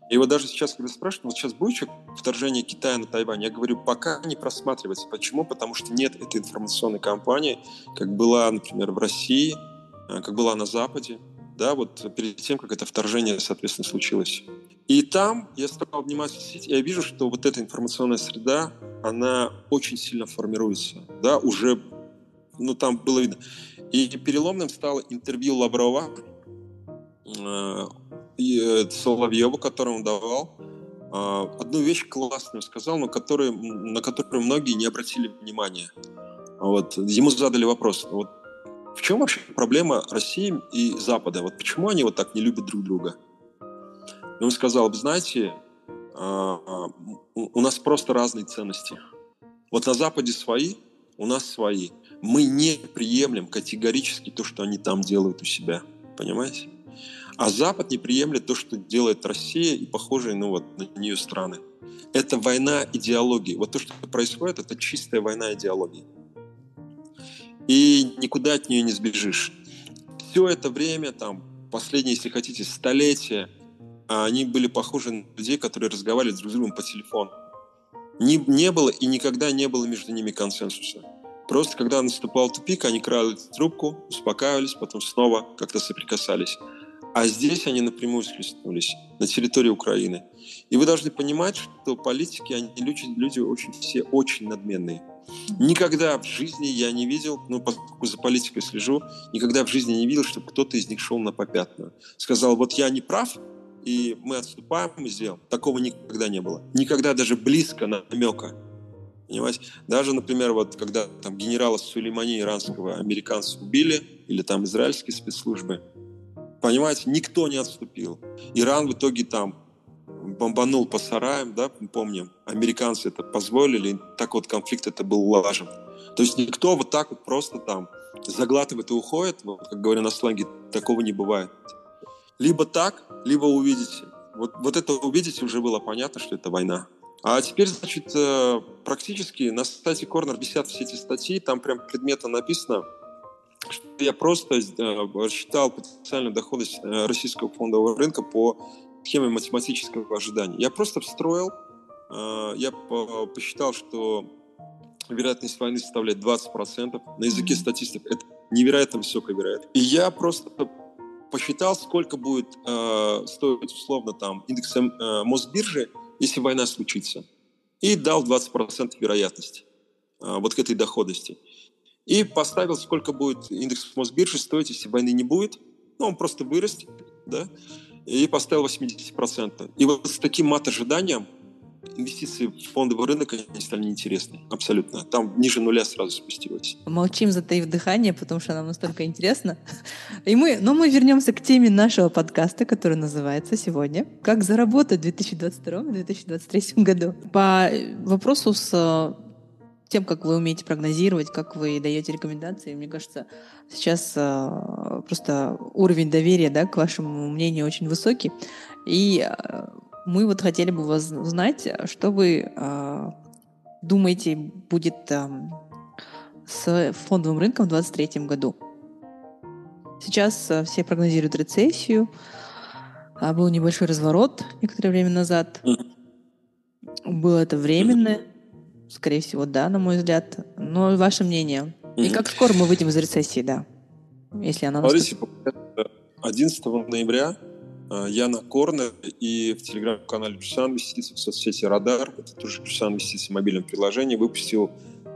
[SPEAKER 3] И вот даже сейчас, когда спрашивают, вот сейчас будет вторжение Китая на Тайвань, я говорю, пока не просматривается. Почему? Потому что нет этой информационной кампании, как была, например, в России, э, как была на Западе, да, вот перед тем, как это вторжение, соответственно, случилось. И там я стал внимательно следить, я вижу, что вот эта информационная среда, она очень сильно формируется, да, уже, ну, там было видно. И переломным стало интервью Лаврова, и, э, Соловьеву, которое он давал, э, одну вещь классную сказал, но который, на которую многие не обратили внимания. Вот, ему задали вопрос, вот в чем вообще проблема России и Запада? Вот почему они вот так не любят друг друга? И он сказал, знаете, а, а, у нас просто разные ценности. Вот на Западе свои, у нас свои. Мы не приемлем категорически то, что они там делают у себя. Понимаете? А Запад не приемлет то, что делает Россия и похожие ну, вот, на нее страны. Это война идеологии. Вот то, что происходит, это чистая война идеологии. И никуда от нее не сбежишь. Все это время, там, последние, если хотите, столетия, а они были похожи на людей, которые разговаривали друг с другом по телефону. Не, не было и никогда не было между ними консенсуса. Просто когда наступал тупик, они крали трубку, успокаивались, потом снова как-то соприкасались. А здесь они напрямую схлестнулись на территории Украины. И вы должны понимать, что политики, они люди, люди очень, все очень надменные. Никогда в жизни я не видел, ну, поскольку за политикой слежу, никогда в жизни не видел, чтобы кто-то из них шел на попятную. Сказал, вот я не прав, и мы отступаем и сделаем. Такого никогда не было. Никогда даже близко намека. Понимаете? Даже, например, вот когда там генерала Сулеймани иранского американцы убили, или там израильские спецслужбы, понимаете, никто не отступил. Иран в итоге там бомбанул по сараям, да, помним, американцы это позволили, так вот конфликт это был улажен. То есть никто вот так вот просто там заглатывает и уходит, вот, как говоря на сленге, такого не бывает. Либо так, либо увидите. Вот, вот это увидите уже было понятно, что это война. А теперь, значит, э, практически на сайте Corner висят все эти статьи, там прям предметно написано, я просто рассчитал потенциальную доходность российского фондового рынка по схеме математического ожидания. Я просто встроил, я посчитал, что вероятность войны составляет 20%. На языке статистик это невероятно высокая вероятность. И я просто посчитал, сколько будет э, стоить условно там индекс э, Мосбиржи, если война случится. И дал 20% вероятности э, вот к этой доходности. И поставил, сколько будет индекс Мосбиржи стоить, если войны не будет. Ну, он просто вырастет, да, и поставил 80%. И вот с таким мат-ожиданием инвестиции в фондовый рынок, они стали неинтересны. Абсолютно. Там ниже нуля сразу спустилось.
[SPEAKER 1] Молчим, затаив дыхание, потому что нам настолько интересно. И мы, но мы вернемся к теме нашего подкаста, который называется сегодня «Как заработать в 2022-2023 году». По вопросу с э, тем, как вы умеете прогнозировать, как вы даете рекомендации. Мне кажется, сейчас э, просто уровень доверия да, к вашему мнению очень высокий. И э, мы вот хотели бы вас узнать, что вы э, думаете будет э, с фондовым рынком в 2023 году. Сейчас э, все прогнозируют рецессию. А был небольшой разворот некоторое время назад. Было это временно, скорее всего, да, на мой взгляд. Но ваше мнение? И как скоро мы выйдем из рецессии, да? Если она
[SPEAKER 3] Смотрите, 11 ноября а, Яна Корнер и в телеграм-канале Плюсан Инвестиции в соцсети Радар, это тоже Плюсан Инвестиции в мобильном приложении, выпустил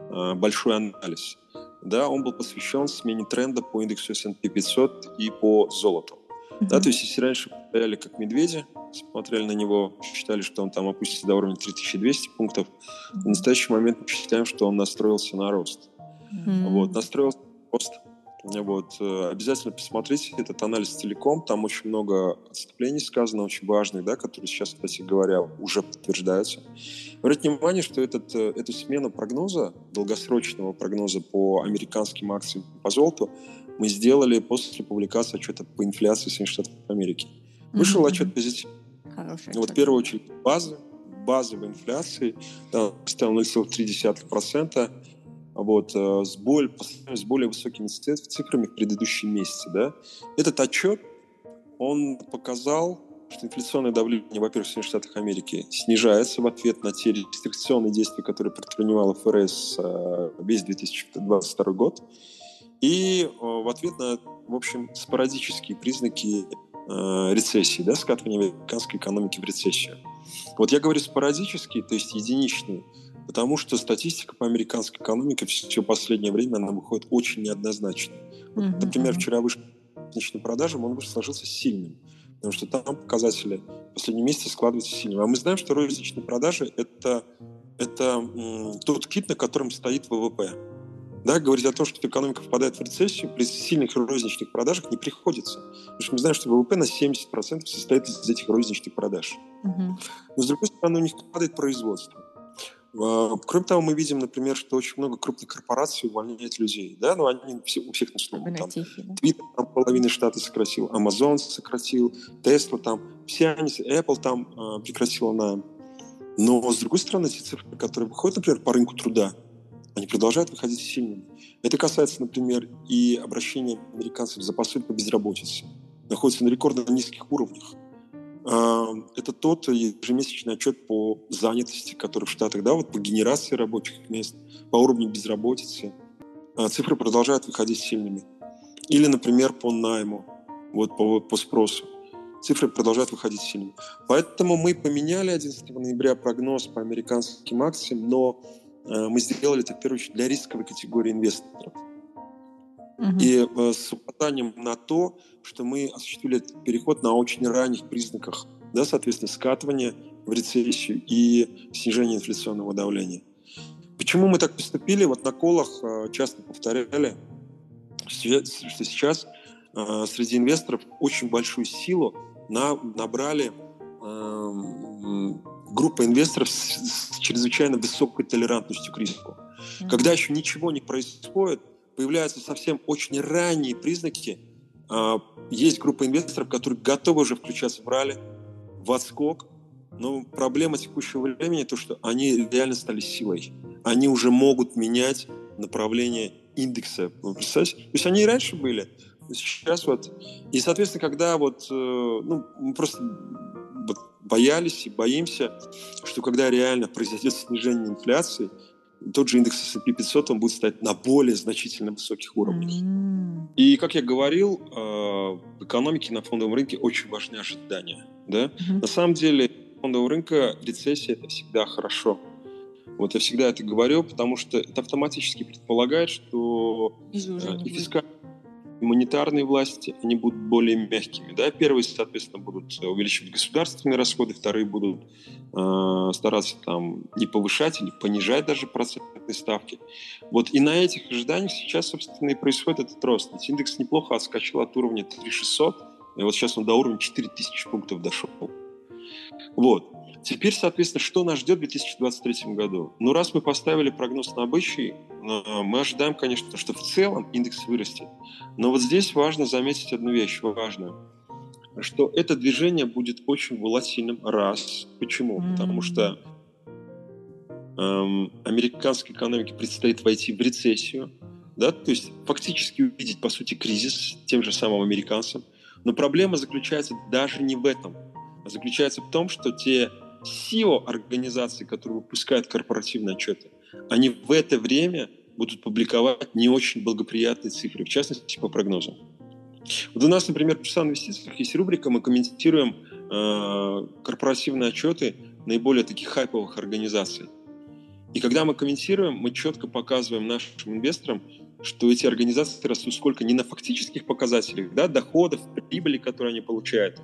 [SPEAKER 3] а, большой анализ. Да, он был посвящен смене тренда по индексу S&P 500 и по золоту. Mm-hmm. Да, то есть если раньше стояли как медведи, смотрели на него, считали, что он там опустится до уровня 3200 пунктов, mm-hmm. в настоящий момент мы считаем, что он настроился на рост. Mm-hmm. Вот, настроился на рост вот. Э, обязательно посмотрите этот анализ целиком. Там очень много отступлений сказано, очень важных, да, которые сейчас, кстати говоря, уже подтверждаются. Обратите внимание, что этот, э, эту смену прогноза, долгосрочного прогноза по американским акциям по золоту, мы сделали после публикации отчета по инфляции Соединенных Штатов Америки. Вышел mm-hmm. отчет позитивный. Хороший вот в первую очередь базы, базовой инфляции, да, стал 0,3%, вот, э, с, более, с более высокими цифрами в предыдущие месяцы. Да? Этот отчет, он показал, что инфляционное давление, во-первых, в Соединенных Штатах Америки снижается в ответ на те рестрикционные действия, которые предпринимала ФРС э, весь 2022 год, и э, в ответ на, в общем, спорадические признаки рецессии, да, скатывания американской экономики в рецессию. Вот я говорю спорадические, то есть единичные, Потому что статистика по американской экономике все последнее время она выходит очень неоднозначно. Вот, mm-hmm. Например, вчера вышел розничным продажам, он сложился сильным. Потому что там показатели в последние месяцы складываются сильным. А мы знаем, что розничные продажи это, это м, тот кит, на котором стоит ВВП. Да, говорить о том, что экономика впадает в рецессию, при сильных розничных продажах не приходится. Потому что мы знаем, что ВВП на 70% состоит из этих розничных продаж. Угу. Но, с другой стороны, у них падает производство. А, кроме того, мы видим, например, что очень много крупных корпораций увольняют людей. Да? Но они все, у всех начнут. Там, Twitter там половины штата сократил, Amazon сократил, Tesla там, все они, Apple там э, прекратила найм. Но, с другой стороны, эти цифры, которые выходят, например, по рынку труда, они продолжают выходить сильными. Это касается, например, и обращения американцев за посылку по безработице. Находится на рекордно низких уровнях. А, это тот ежемесячный отчет по занятости, который в Штатах, да, вот по генерации рабочих мест, по уровню безработицы. А, цифры продолжают выходить сильными. Или, например, по найму, вот по, по спросу. Цифры продолжают выходить сильными. Поэтому мы поменяли 11 ноября прогноз по американским акциям, но мы сделали это, в первую очередь, для рисковой категории инвесторов. Угу. И э, с указанием на то, что мы осуществили этот переход на очень ранних признаках, да, соответственно, скатывания в рецессию и снижения инфляционного давления. Почему мы так поступили? Вот на колах э, часто повторяли, что сейчас э, среди инвесторов очень большую силу на, набрали э, группа инвесторов с, с чрезвычайно высокой толерантностью к риску. Mm-hmm. Когда еще ничего не происходит, появляются совсем очень ранние признаки. А, есть группа инвесторов, которые готовы уже включаться в ралли, в отскок, но проблема текущего времени то, что они реально стали силой. Они уже могут менять направление индекса. Вы представляете? То есть они и раньше были, сейчас вот. И, соответственно, когда вот, э, ну, мы просто боялись и боимся, что когда реально произойдет снижение инфляции, тот же индекс S&P 500, он будет стоять на более значительно высоких уровнях. Mm-hmm. И, как я говорил, э, в экономике на фондовом рынке очень важны ожидания. Да? Mm-hmm. На самом деле, фондового рынка рецессия – это всегда хорошо. Вот я всегда это говорю, потому что это автоматически предполагает, что э, и фискальные монетарные власти, они будут более мягкими. Да? Первые, соответственно, будут увеличивать государственные расходы, вторые будут э, стараться там не повышать или понижать даже процентные ставки. Вот и на этих ожиданиях сейчас, собственно, и происходит этот рост. Ведь индекс неплохо отскочил от уровня 3600, и вот сейчас он до уровня 4000 пунктов дошел. Вот. Теперь, соответственно, что нас ждет в 2023 году? Ну, раз мы поставили прогноз на обычай, э, мы ожидаем, конечно, что в целом индекс вырастет. Но вот здесь важно заметить одну вещь важную, что это движение будет очень волатильным. Раз. Почему? Mm-hmm. Потому что эм, американской экономике предстоит войти в рецессию, да, то есть фактически увидеть, по сути, кризис тем же самым американцам. Но проблема заключается даже не в этом, а заключается в том, что те SEO организаций, которые выпускают корпоративные отчеты, они в это время будут публиковать не очень благоприятные цифры, в частности, по прогнозам. Вот у нас, например, часа инвестициях есть рубрика, мы комментируем э, корпоративные отчеты наиболее таких хайповых организаций. И когда мы комментируем, мы четко показываем нашим инвесторам, что эти организации растут сколько не на фактических показателях, да, доходов, прибыли, которые они получают,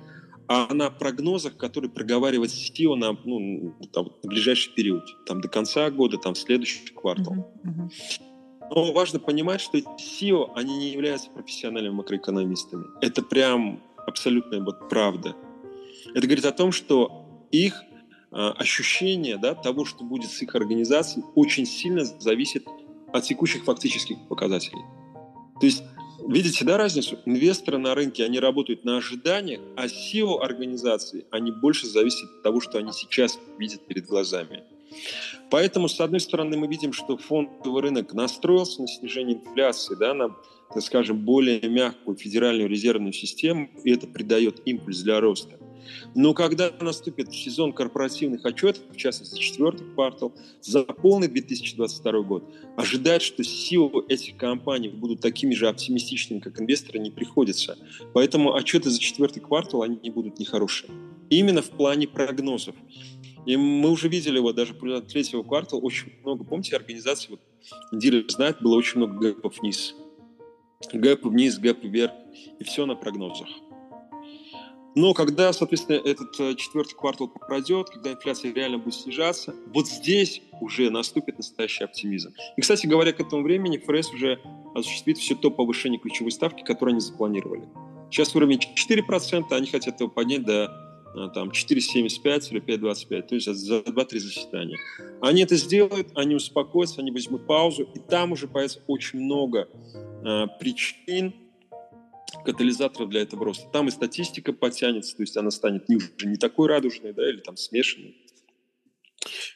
[SPEAKER 3] а на прогнозах, которые проговаривает SEO на, ну, там, на ближайший период, там, до конца года, там, следующий квартал. Uh-huh, uh-huh. Но важно понимать, что эти SEO, они не являются профессиональными макроэкономистами. Это прям абсолютная вот правда. Это говорит о том, что их э, ощущение да, того, что будет с их организацией, очень сильно зависит от текущих фактических показателей. То есть Видите, да, разницу? Инвесторы на рынке, они работают на ожиданиях, а SEO организации, они больше зависят от того, что они сейчас видят перед глазами. Поэтому, с одной стороны, мы видим, что фондовый рынок настроился на снижение инфляции, да, на, так скажем, более мягкую федеральную резервную систему, и это придает импульс для роста. Но когда наступит сезон корпоративных отчетов, в частности, четвертый квартал, за полный 2022 год, ожидать, что силы этих компаний будут такими же оптимистичными, как инвесторы, не приходится. Поэтому отчеты за четвертый квартал, они будут нехорошие. Именно в плане прогнозов. И мы уже видели вот даже при третьего квартала очень много, помните, организаций, вот, дилер знает, было очень много гэпов вниз. Гэп вниз, гэп вверх, и все на прогнозах. Но когда, соответственно, этот э, четвертый квартал пройдет, когда инфляция реально будет снижаться, вот здесь уже наступит настоящий оптимизм. И, кстати говоря, к этому времени ФРС уже осуществит все то повышение ключевой ставки, которое они запланировали. Сейчас уровень 4%, они хотят его поднять до э, там, 4,75 или 5,25, то есть за 2-3 заседания. Они это сделают, они успокоятся, они возьмут паузу, и там уже появится очень много э, причин, катализаторов для этого роста. Там и статистика потянется, то есть она станет не, уже не такой радужной, да, или там смешанной.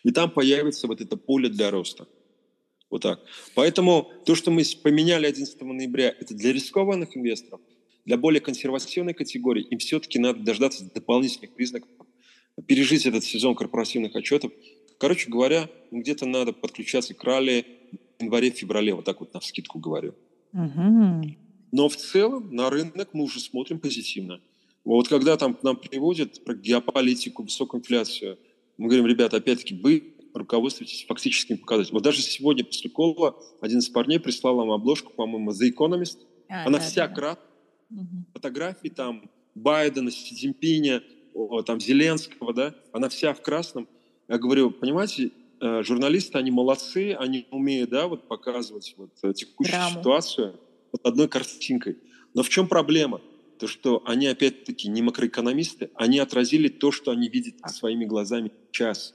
[SPEAKER 3] И там появится вот это поле для роста. Вот так. Поэтому то, что мы поменяли 11 ноября, это для рискованных инвесторов, для более консервативной категории, им все-таки надо дождаться дополнительных признаков, пережить этот сезон корпоративных отчетов. Короче говоря, где-то надо подключаться к ралли в январе-феврале, вот так вот на скидку говорю. Угу. Но в целом на рынок мы уже смотрим позитивно. Вот когда там к нам приводят про геополитику, высокую инфляцию, мы говорим, ребята, опять-таки, вы руководствуетесь фактическими показателями. Вот даже сегодня после кола один из парней прислал нам обложку, по-моему, The Economist. А, Она да, вся да. красная. Угу. Фотографии там Байдена, Си Цзиньпиня, там Зеленского, да, она вся в красном. Я говорю, понимаете, э, журналисты, они молодцы, они умеют, да, вот показывать вот э, текущую Драму. ситуацию под одной картинкой. Но в чем проблема? То, что они, опять-таки, не макроэкономисты, они отразили то, что они видят своими глазами сейчас.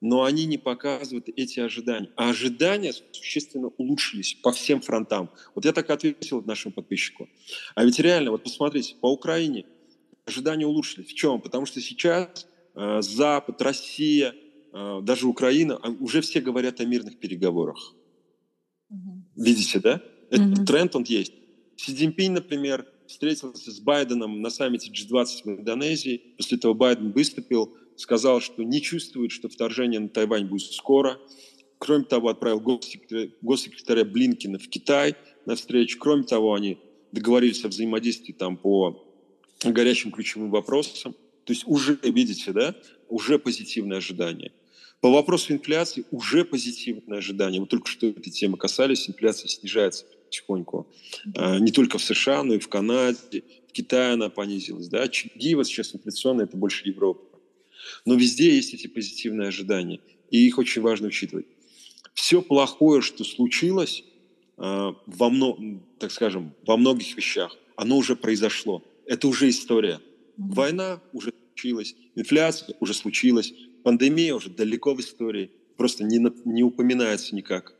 [SPEAKER 3] Но они не показывают эти ожидания. А ожидания существенно улучшились по всем фронтам. Вот я так ответил нашему подписчику. А ведь реально, вот посмотрите, по Украине ожидания улучшились. В чем? Потому что сейчас э, Запад, Россия, э, даже Украина, а уже все говорят о мирных переговорах. Видите, да? Этот тренд, он есть. Си Цзиньпинь, например, встретился с Байденом на саммите G20 в Индонезии. После этого Байден выступил, сказал, что не чувствует, что вторжение на Тайвань будет скоро. Кроме того, отправил госсекретаря, госсекретаря Блинкина в Китай на встречу. Кроме того, они договорились о взаимодействии там по горячим ключевым вопросам. То есть уже, видите, да, уже позитивное ожидание. По вопросу инфляции уже позитивное ожидание. Мы только что этой темы касались, инфляция снижается потихоньку. А, не только в США, но и в Канаде, в Китае она понизилась. Да? Киева сейчас инфляционная, это больше Европы. Но везде есть эти позитивные ожидания, и их очень важно учитывать. Все плохое, что случилось, а, во мно, так скажем, во многих вещах, оно уже произошло. Это уже история. Война уже случилась, инфляция уже случилась, пандемия уже далеко в истории, просто не, не упоминается никак.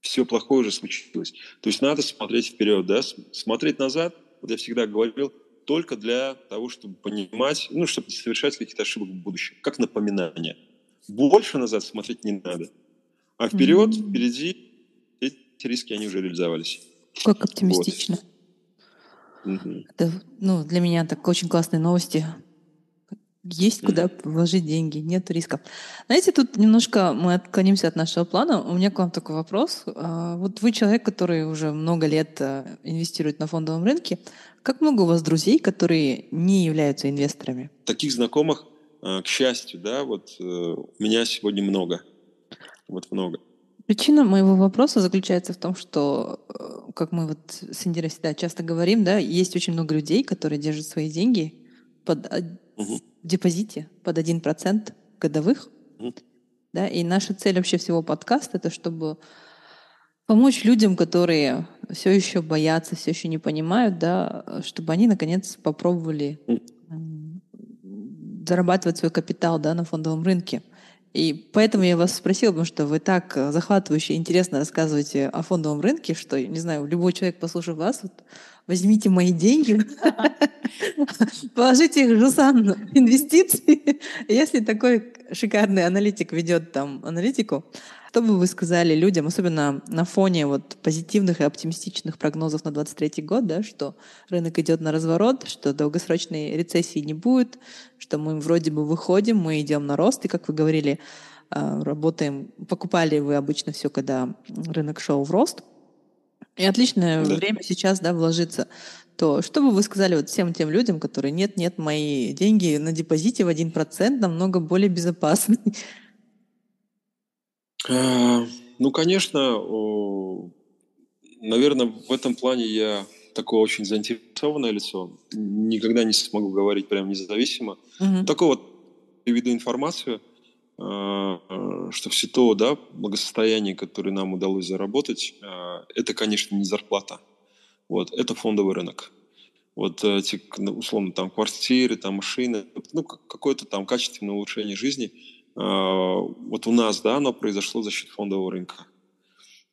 [SPEAKER 3] Все плохое уже случилось. То есть надо смотреть вперед, да, смотреть назад, вот я всегда говорил, только для того, чтобы понимать, ну, чтобы не совершать каких-то ошибок в будущем, как напоминание. Больше назад смотреть не надо. А вперед, mm-hmm. впереди эти риски, они уже реализовались.
[SPEAKER 1] Как оптимистично. Вот. Mm-hmm. Это, ну, для меня так очень классные новости. Есть куда вложить деньги, нет рисков. Знаете, тут немножко мы отклонимся от нашего плана. У меня к вам такой вопрос. А, вот вы человек, который уже много лет э, инвестирует на фондовом рынке. Как много у вас друзей, которые не являются инвесторами?
[SPEAKER 3] Таких знакомых, э, к счастью, да, вот э, у меня сегодня много. Вот много.
[SPEAKER 1] Причина моего вопроса заключается в том, что, как мы вот с Индирой всегда часто говорим, да, есть очень много людей, которые держат свои деньги под угу. Депозите под 1% годовых. Да, и наша цель вообще всего подкаста это чтобы помочь людям, которые все еще боятся, все еще не понимают, да, чтобы они наконец попробовали зарабатывать свой капитал да, на фондовом рынке. И поэтому я вас спросила, потому что вы так захватывающе интересно рассказываете о фондовом рынке, что, не знаю, любой человек, послушав вас, вот, возьмите мои деньги, положите их в Жусан инвестиции. Если такой шикарный аналитик ведет там аналитику, что бы вы сказали людям, особенно на фоне вот позитивных и оптимистичных прогнозов на 23 год, да, что рынок идет на разворот, что долгосрочной рецессии не будет, что мы вроде бы выходим, мы идем на рост, и, как вы говорили, а, работаем, покупали вы обычно все, когда рынок шел в рост, и отличное да. время сейчас, да, вложиться. То что бы вы сказали вот всем тем людям, которые нет, нет, мои деньги на депозите в 1% намного более безопасны?
[SPEAKER 3] А, ну, конечно, наверное, в этом плане я такое очень заинтересованное лицо. Никогда не смогу говорить прям независимо. Угу. Такой вот приведу информацию, а, что все то да, благосостояние, которое нам удалось заработать, это, конечно, не зарплата. Вот, это фондовый рынок. Вот эти, условно, там квартиры, там машины, ну, какое-то там качественное улучшение жизни – вот у нас, да, оно произошло за счет фондового рынка.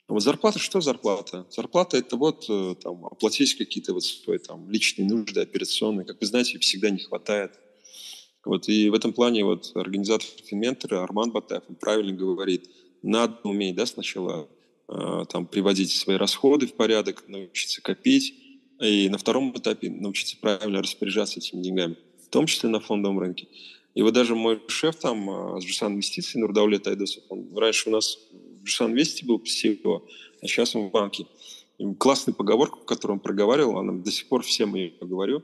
[SPEAKER 3] Вот зарплата, что зарплата? Зарплата – это вот э, там, оплатить какие-то вот свои там, личные нужды, операционные. Как вы знаете, всегда не хватает. Вот, и в этом плане вот организатор Финментора Арман Батаев правильно говорит, надо уметь да, сначала э, там, приводить свои расходы в порядок, научиться копить, и на втором этапе научиться правильно распоряжаться этими деньгами, в том числе на фондовом рынке. И вот даже мой шеф там а, с Джусан Инвестиций, Нурдаулет Айдосов, он раньше у нас в Джусан Инвести был CEO, а сейчас он в банке. И классная поговорка, которую он проговаривал, она до сих пор всем ее говорю.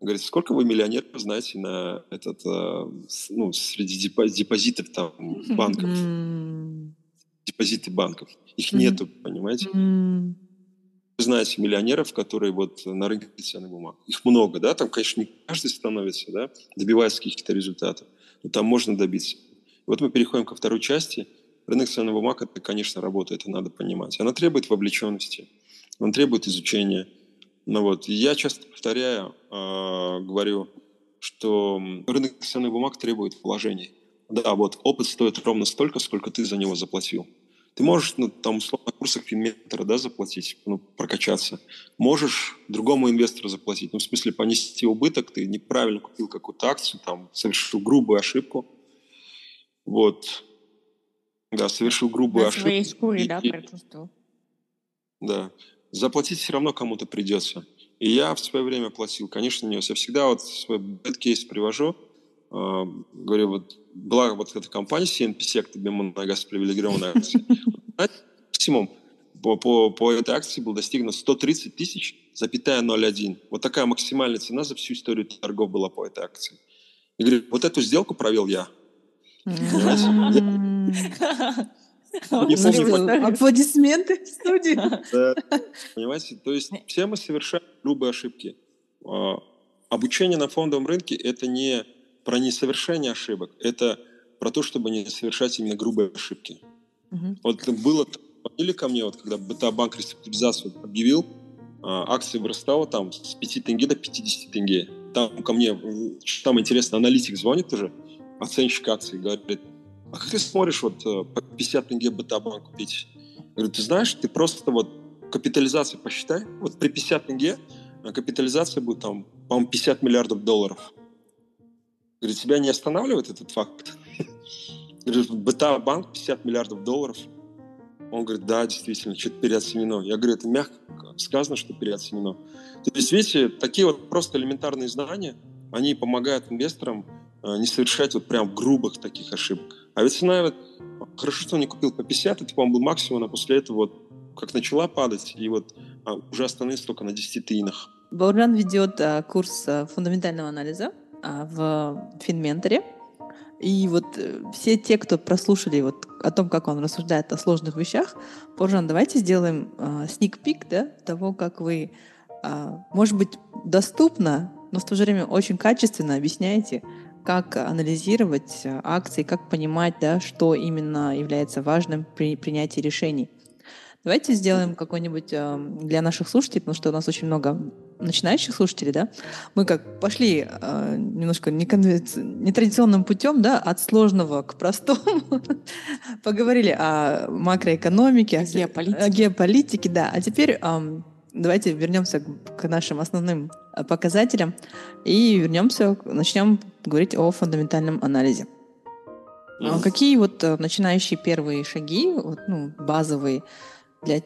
[SPEAKER 3] Он говорит, сколько вы миллионеров знаете на этот, а, ну, среди депозитов там банков? Депозиты банков. Их нету, понимаете? Знаете миллионеров, которые вот на рынке ценных бумаг. Их много, да, там, конечно, не каждый становится, да, добивается каких-то результатов, но там можно добиться. вот мы переходим ко второй части. Рынок ценных бумаг, это, конечно, работа, это надо понимать. Она требует вовлеченности, он требует изучения. Ну вот, я часто повторяю, э, говорю, что рынок ценных бумаг требует вложений. Да, вот опыт стоит ровно столько, сколько ты за него заплатил. Ты можешь, ну, там, условно, на курсах финментора, да, заплатить, ну, прокачаться. Можешь другому инвестору заплатить. Ну, в смысле, понести убыток, ты неправильно купил какую-то акцию, там, совершил грубую ошибку. Вот. Да, совершил грубую на ошибку.
[SPEAKER 2] своей шкуре, и, да, прочувствовал.
[SPEAKER 3] Да. Заплатить все равно кому-то придется. И я в свое время платил, конечно, не Я всегда вот свой case привожу. Э, говорю, вот была вот эта компания CNPC, тебе Моногаз привилегированная акция. Максимум по, по, по этой акции был достигнут 130 тысяч, запятая 0,1. Вот такая максимальная цена за всю историю торгов была по этой акции. И говорю, вот эту сделку провел я.
[SPEAKER 1] Аплодисменты в студии.
[SPEAKER 3] Понимаете, то есть все мы совершаем грубые ошибки. А, обучение на фондовом рынке – это не про несовершение ошибок, это про то, чтобы не совершать именно грубые ошибки. Вот было звонили ко мне, вот когда БТА-банк реструктуризацию объявил, а, акции вырастала там с 5 тенге до 50 тенге. Там ко мне, там интересно, аналитик звонит уже, оценщик акций, говорит, а как ты смотришь вот э, по 50 тенге БТА-банк купить? Я говорю, ты знаешь, ты просто вот капитализацию посчитай, вот при 50 тенге э, капитализация будет там, по-моему, 50 миллиардов долларов. Говорит, тебя не останавливает этот факт? Говорит, БТА-банк 50 миллиардов долларов – он говорит, да, действительно, что-то переоценено. Я говорю, это мягко сказано, что переоценено. То есть, видите, такие вот просто элементарные знания, они помогают инвесторам э, не совершать вот прям грубых таких ошибок. А ведь цена, вот, хорошо, что он не купил по 50, это, по-моему, был максимум, а после этого вот как начала падать, и вот а, уже остановилась только на 10 тынах.
[SPEAKER 1] Бауржан ведет а, курс а, фундаментального анализа в Финменторе. И вот э, все те, кто прослушали вот о том, как он рассуждает о сложных вещах, Поржан, давайте сделаем sneak peek да, того, как вы, э, может быть, доступно, но в то же время очень качественно объясняете, как анализировать э, акции, как понимать, да, что именно является важным при принятии решений. Давайте сделаем какой-нибудь э, для наших слушателей, потому что у нас очень много начинающих слушателей, да, мы как пошли э, немножко нетрадиционным путем, да, от сложного к простому, поговорили о макроэкономике, о геополитике. о геополитике, да, а теперь э, давайте вернемся к, к нашим основным э, показателям и вернемся, начнем говорить о фундаментальном анализе. Mm-hmm. Какие вот э, начинающие первые шаги, вот, ну, базовые, для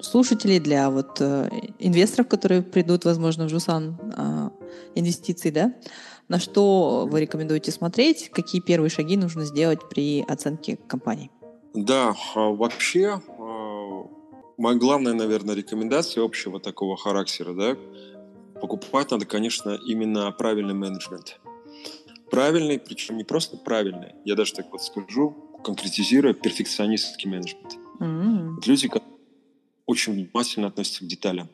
[SPEAKER 1] слушателей, для вот э, инвесторов, которые придут, возможно, в Жусан э, инвестиций, да, на что вы рекомендуете смотреть, какие первые шаги нужно сделать при оценке компании?
[SPEAKER 3] Да, а вообще а, моя главная, наверное, рекомендация общего такого характера, да, покупать надо, конечно, именно правильный менеджмент. Правильный, причем не просто правильный, я даже так вот скажу, конкретизируя, перфекционистский менеджмент. Mm-hmm. Люди, которые очень внимательно относятся к деталям,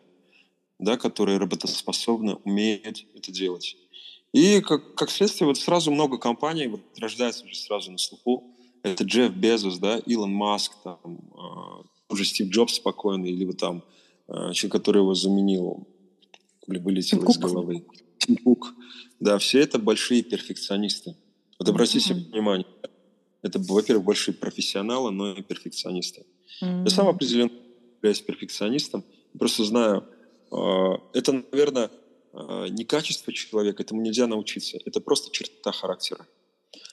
[SPEAKER 3] да, которые работоспособны, умеют это делать. И как, как следствие, вот сразу много компаний вот, рождается уже сразу на слуху. Это Джефф Безос, да, Илон Маск, там, э, уже Стив Джобс спокойный, или вот там э, человек, который его заменил, или вылетел из головы. Тим Кук. Да, все это большие перфекционисты. Вот обратите mm-hmm. внимание, это, во-первых, большие профессионалы, но и перфекционисты. Mm-hmm. Я сам определенно являюсь перфекционистом, просто знаю, э, это, наверное, э, не качество человека, этому нельзя научиться, это просто черта характера.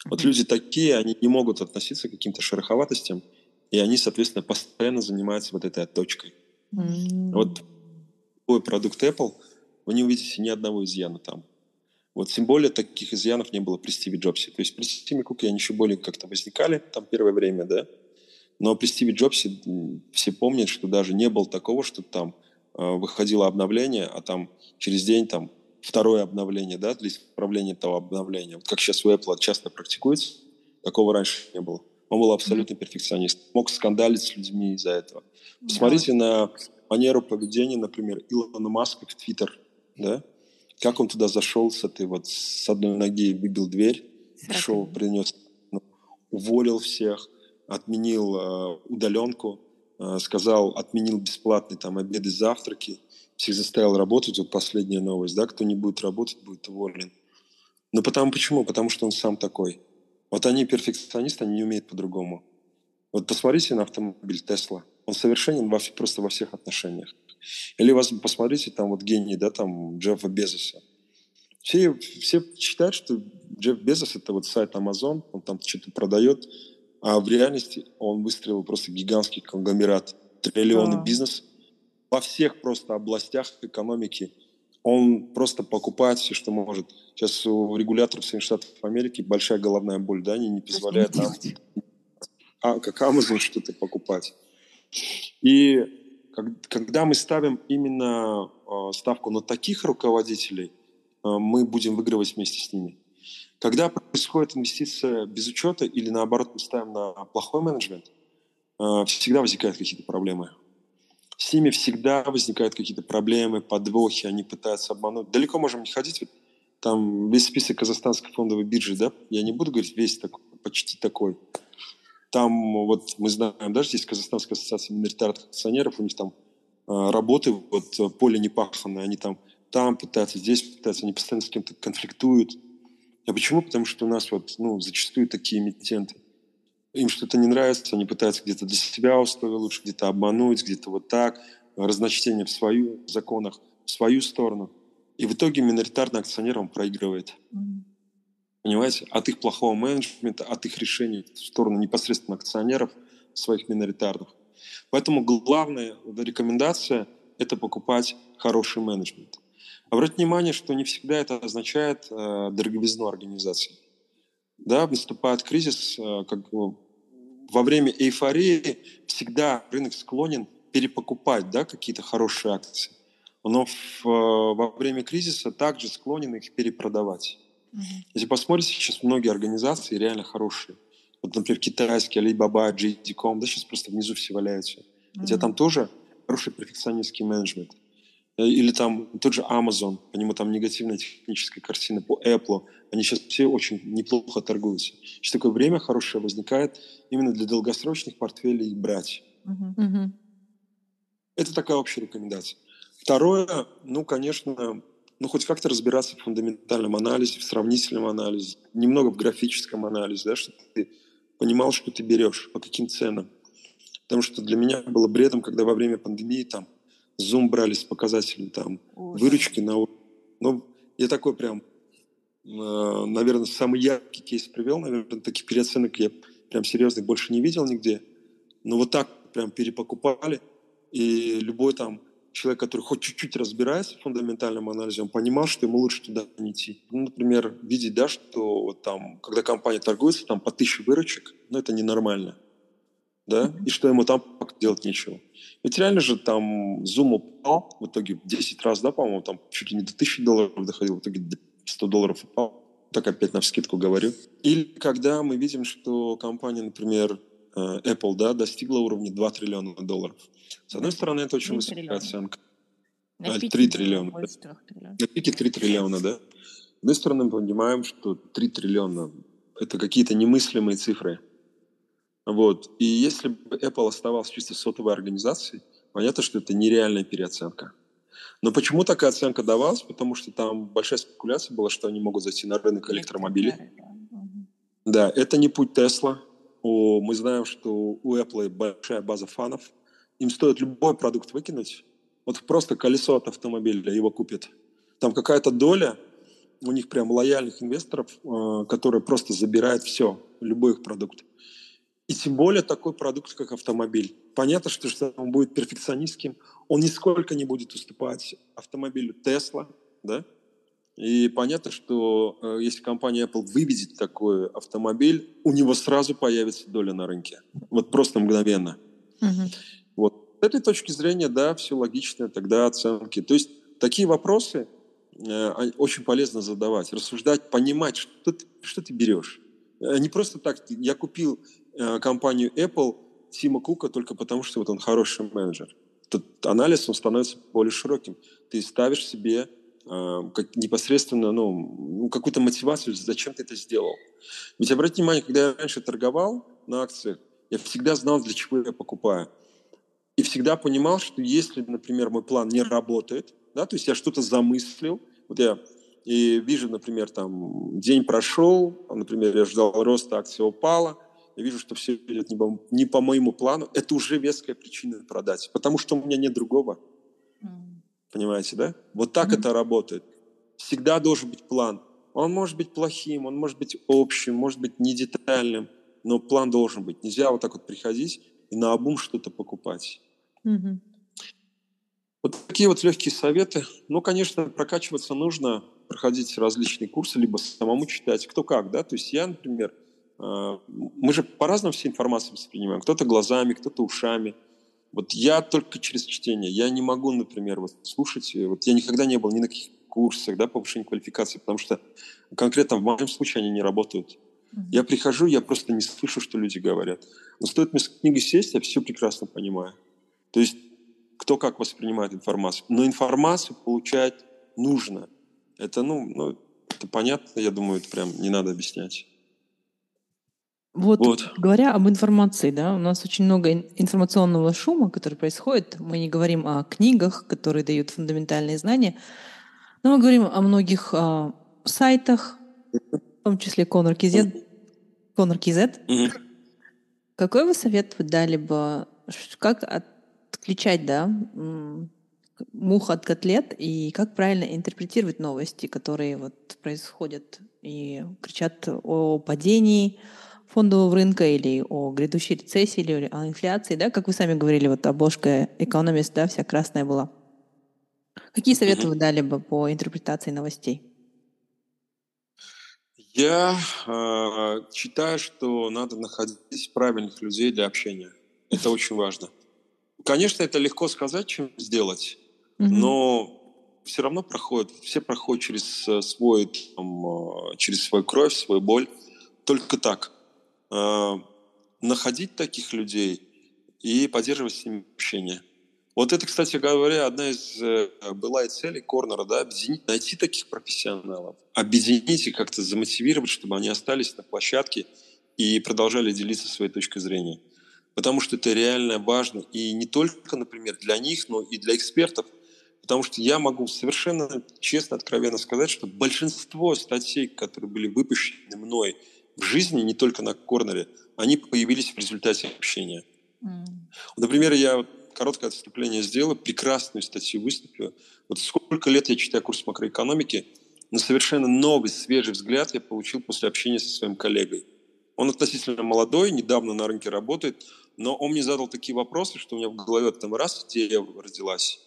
[SPEAKER 3] Вот люди такие, они не могут относиться к каким-то шероховатостям, и они, соответственно, постоянно занимаются вот этой точкой. Mm-hmm. Вот такой продукт Apple, вы не увидите ни одного изъяна там. Вот тем более таких изъянов не было при Стиве Джобсе. То есть при Стиве Куке они еще более как-то возникали там первое время, да. Но при Стиве Джобсе все помнят, что даже не было такого, что там э, выходило обновление, а там через день там второе обновление, да, для исправления этого обновления. Вот как сейчас у Apple часто практикуется, такого раньше не было. Он был абсолютно mm-hmm. перфекционист. Мог скандалить с людьми из-за этого. Посмотрите yeah. на манеру поведения, например, Илона Маска в Твиттер, да? Как он туда зашел с этой вот, с одной ноги выбил дверь, пришел, принес, ну, уволил всех, отменил э, удаленку, э, сказал, отменил бесплатные там обеды, завтраки, всех заставил работать. Вот последняя новость, да, кто не будет работать, будет уволен. Но потому почему? Потому что он сам такой. Вот они перфекционисты, они не умеют по-другому. Вот посмотрите на автомобиль Тесла. Он совершенен во, просто во всех отношениях. Или вас посмотрите, там вот гений, да, там Джеффа Безоса. Все, все считают, что Джефф Безос это вот сайт Amazon, он там что-то продает, а в реальности он выстрелил просто гигантский конгломерат, триллионный да. бизнес, во всех просто областях экономики. Он просто покупает все, что может. Сейчас у регуляторов Соединенных Штатов Америки большая головная боль, да, они не позволяют нам, а, как Amazon, что-то покупать. И когда мы ставим именно а, ставку на таких руководителей, а, мы будем выигрывать вместе с ними. Когда происходит инвестиция без учета или наоборот мы ставим на плохой менеджмент, а, всегда возникают какие-то проблемы. С ними всегда возникают какие-то проблемы, подвохи, они пытаются обмануть. Далеко можем не ходить. Там весь список казахстанской фондовой биржи, да, я не буду говорить весь такой, почти такой. Там вот мы знаем, даже здесь Казахстанская ассоциация миноритарных акционеров, у них там э, работы, вот э, поле не паханное, они там, там пытаются, здесь пытаются, они постоянно с кем-то конфликтуют. А почему? Потому что у нас вот, ну, зачастую такие эмитенты. Им что-то не нравится, они пытаются где-то для себя условия лучше, где-то обмануть, где-то вот так, разночтение в свою в законах, в свою сторону. И в итоге миноритарный акционер он проигрывает. Mm-hmm. Понимаете? От их плохого менеджмента, от их решений в сторону непосредственно акционеров своих миноритарных. Поэтому главная рекомендация – это покупать хороший менеджмент. Обратите внимание, что не всегда это означает э, дороговизну организации. Да, наступает кризис, э, как во время эйфории всегда рынок склонен перепокупать да, какие-то хорошие акции. Но в, э, во время кризиса также склонен их перепродавать. Если посмотрите, сейчас многие организации реально хорошие. Вот, например, китайские, Alibaba, JD.com, да, сейчас просто внизу все валяются. Хотя mm-hmm. там тоже хороший перфекционистский менеджмент. Э, или там тот же Amazon, по нему там негативная техническая картина, по Apple, они сейчас все очень неплохо торгуются. Сейчас такое время хорошее возникает именно для долгосрочных портфелей брать. Mm-hmm. Это такая общая рекомендация. Второе, ну, конечно, ну, хоть как-то разбираться в фундаментальном анализе, в сравнительном анализе, немного в графическом анализе, да, чтобы ты понимал, что ты берешь, по каким ценам. Потому что для меня было бредом, когда во время пандемии там Zoom брали с показателем там Ой. выручки на... Ну, я такой прям, э, наверное, самый яркий кейс привел, наверное, таких переоценок я прям серьезных больше не видел нигде. Но вот так прям перепокупали, и любой там человек, который хоть чуть-чуть разбирается в фундаментальном анализе, он понимал, что ему лучше туда не идти. Ну, например, видеть, да, что вот там, когда компания торгуется, там по тысяче выручек, ну, это ненормально. Да? И что ему там делать нечего. Ведь реально же там Zoom упал в итоге 10 раз, да, по-моему, там чуть ли не до 1000 долларов доходил, в итоге 100 долларов упал. Так опять на вскидку говорю. Или когда мы видим, что компания, например, э, Apple, да, достигла уровня 2 триллиона долларов. С одной стороны, это очень высокая триллиона. оценка. На 3 триллиона. На пике 3 триллиона, да. С одной стороны, мы понимаем, что 3 триллиона – это какие-то немыслимые цифры. Вот. И если бы Apple оставался чисто сотовой организацией, понятно, что это нереальная переоценка. Но почему такая оценка давалась? Потому что там большая спекуляция была, что они могут зайти на рынок электромобилей. Да, это не путь Тесла. Мы знаем, что у Apple большая база фанов – им стоит любой продукт выкинуть, вот просто колесо от автомобиля его купят. Там какая-то доля у них прям лояльных инвесторов, э, которые просто забирают все, любой их продукт. И тем более такой продукт, как автомобиль. Понятно, что, что он будет перфекционистским, он нисколько не будет уступать автомобилю Tesla, да? И понятно, что э, если компания Apple выведет такой автомобиль, у него сразу появится доля на рынке. Вот просто мгновенно. Uh-huh. Вот. С этой точки зрения, да, все логично, тогда оценки. То есть такие вопросы э, очень полезно задавать, рассуждать, понимать, что ты, что ты берешь. Э, не просто так, я купил компанию Apple Тима Кука только потому, что вот он хороший менеджер. Тут анализ, он становится более широким. Ты ставишь себе э, как непосредственно ну, ну, какую-то мотивацию, зачем ты это сделал. Ведь обратите внимание, когда я раньше торговал на акциях, я всегда знал, для чего я покупаю и всегда понимал, что если, например, мой план не работает, да, то есть я что-то замыслил, вот я и вижу, например, там день прошел, например, я ждал роста, акция упала, я вижу, что все идет не по, не по моему плану, это уже веская причина продать, потому что у меня нет другого. Mm. Понимаете, да? Вот так mm-hmm. это работает. Всегда должен быть план. Он может быть плохим, он может быть общим, может быть не детальным, но план должен быть. Нельзя вот так вот приходить и на обум что-то покупать. Вот такие вот легкие советы. Ну, конечно, прокачиваться нужно, проходить различные курсы, либо самому читать, кто как, да. То есть я, например, мы же по-разному все информацию воспринимаем. Кто-то глазами, кто-то ушами. Вот я только через чтение. Я не могу, например, вот слушать. Вот я никогда не был ни на каких курсах, да, повышения квалификации, потому что конкретно в моем случае они не работают. Я прихожу, я просто не слышу, что люди говорят. Но стоит мне с книгой сесть, я все прекрасно понимаю. То есть кто как воспринимает информацию. Но информацию получать нужно. Это, ну, ну это понятно, я думаю, это прям не надо объяснять.
[SPEAKER 1] Вот, вот, говоря об информации, да, у нас очень много информационного шума, который происходит. Мы не говорим о книгах, которые дают фундаментальные знания, но мы говорим о многих э, сайтах, в том числе Конор Кизет. Конор Кизет. Какой вы совет вы дали бы, как отключать, да, мух от котлет и как правильно интерпретировать новости, которые вот происходят и кричат о падении, фондового рынка или о грядущей рецессии или о инфляции, да, как вы сами говорили, вот обложка Economist, да, вся красная была. Какие советы вы дали бы по интерпретации новостей?
[SPEAKER 3] Я э, считаю, что надо находить правильных людей для общения. Это очень важно. Конечно, это легко сказать, чем сделать, но все равно проходит, все проходят через э, свой, там, э, через свою кровь, свою боль. Только так. Э, находить таких людей и поддерживать с ними общение. Вот это, кстати говоря, одна из э, была и целей Корнера, да, объединить, найти таких профессионалов, объединить и как-то замотивировать, чтобы они остались на площадке и продолжали делиться своей точкой зрения. Потому что это реально важно и не только, например, для них, но и для экспертов. Потому что я могу совершенно честно, откровенно сказать, что большинство статей, которые были выпущены мной – в жизни, не только на корнере, они появились в результате общения. Mm. Например, я короткое отступление сделал, прекрасную статью выступил. Вот сколько лет я читаю курс макроэкономики, но совершенно новый, свежий взгляд я получил после общения со своим коллегой. Он относительно молодой, недавно на рынке работает, но он мне задал такие вопросы, что у меня в голове там раз идея родилась.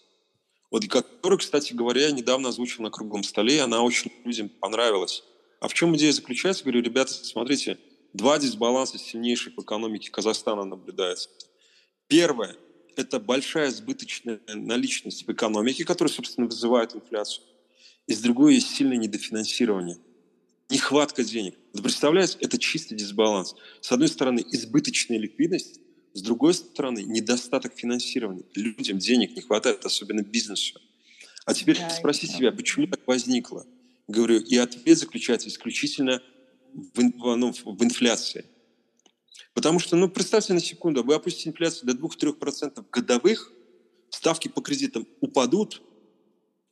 [SPEAKER 3] Вот которую, кстати говоря, я недавно озвучил на круглом столе, и она очень людям понравилась. А в чем идея заключается? Говорю, ребята, смотрите, два дисбаланса сильнейших в экономике Казахстана наблюдается. Первое – это большая избыточная наличность в экономике, которая, собственно, вызывает инфляцию. И с другой есть сильное недофинансирование. Нехватка денег. Вы представляете, это чистый дисбаланс. С одной стороны, избыточная ликвидность, с другой стороны, недостаток финансирования. Людям денег не хватает, особенно бизнесу. А теперь да, спроси себя, почему так возникло? Говорю, и ответ заключается исключительно в, ну, в инфляции. Потому что, ну, представьте на секунду, вы опустите инфляцию до 2-3% годовых, ставки по кредитам упадут,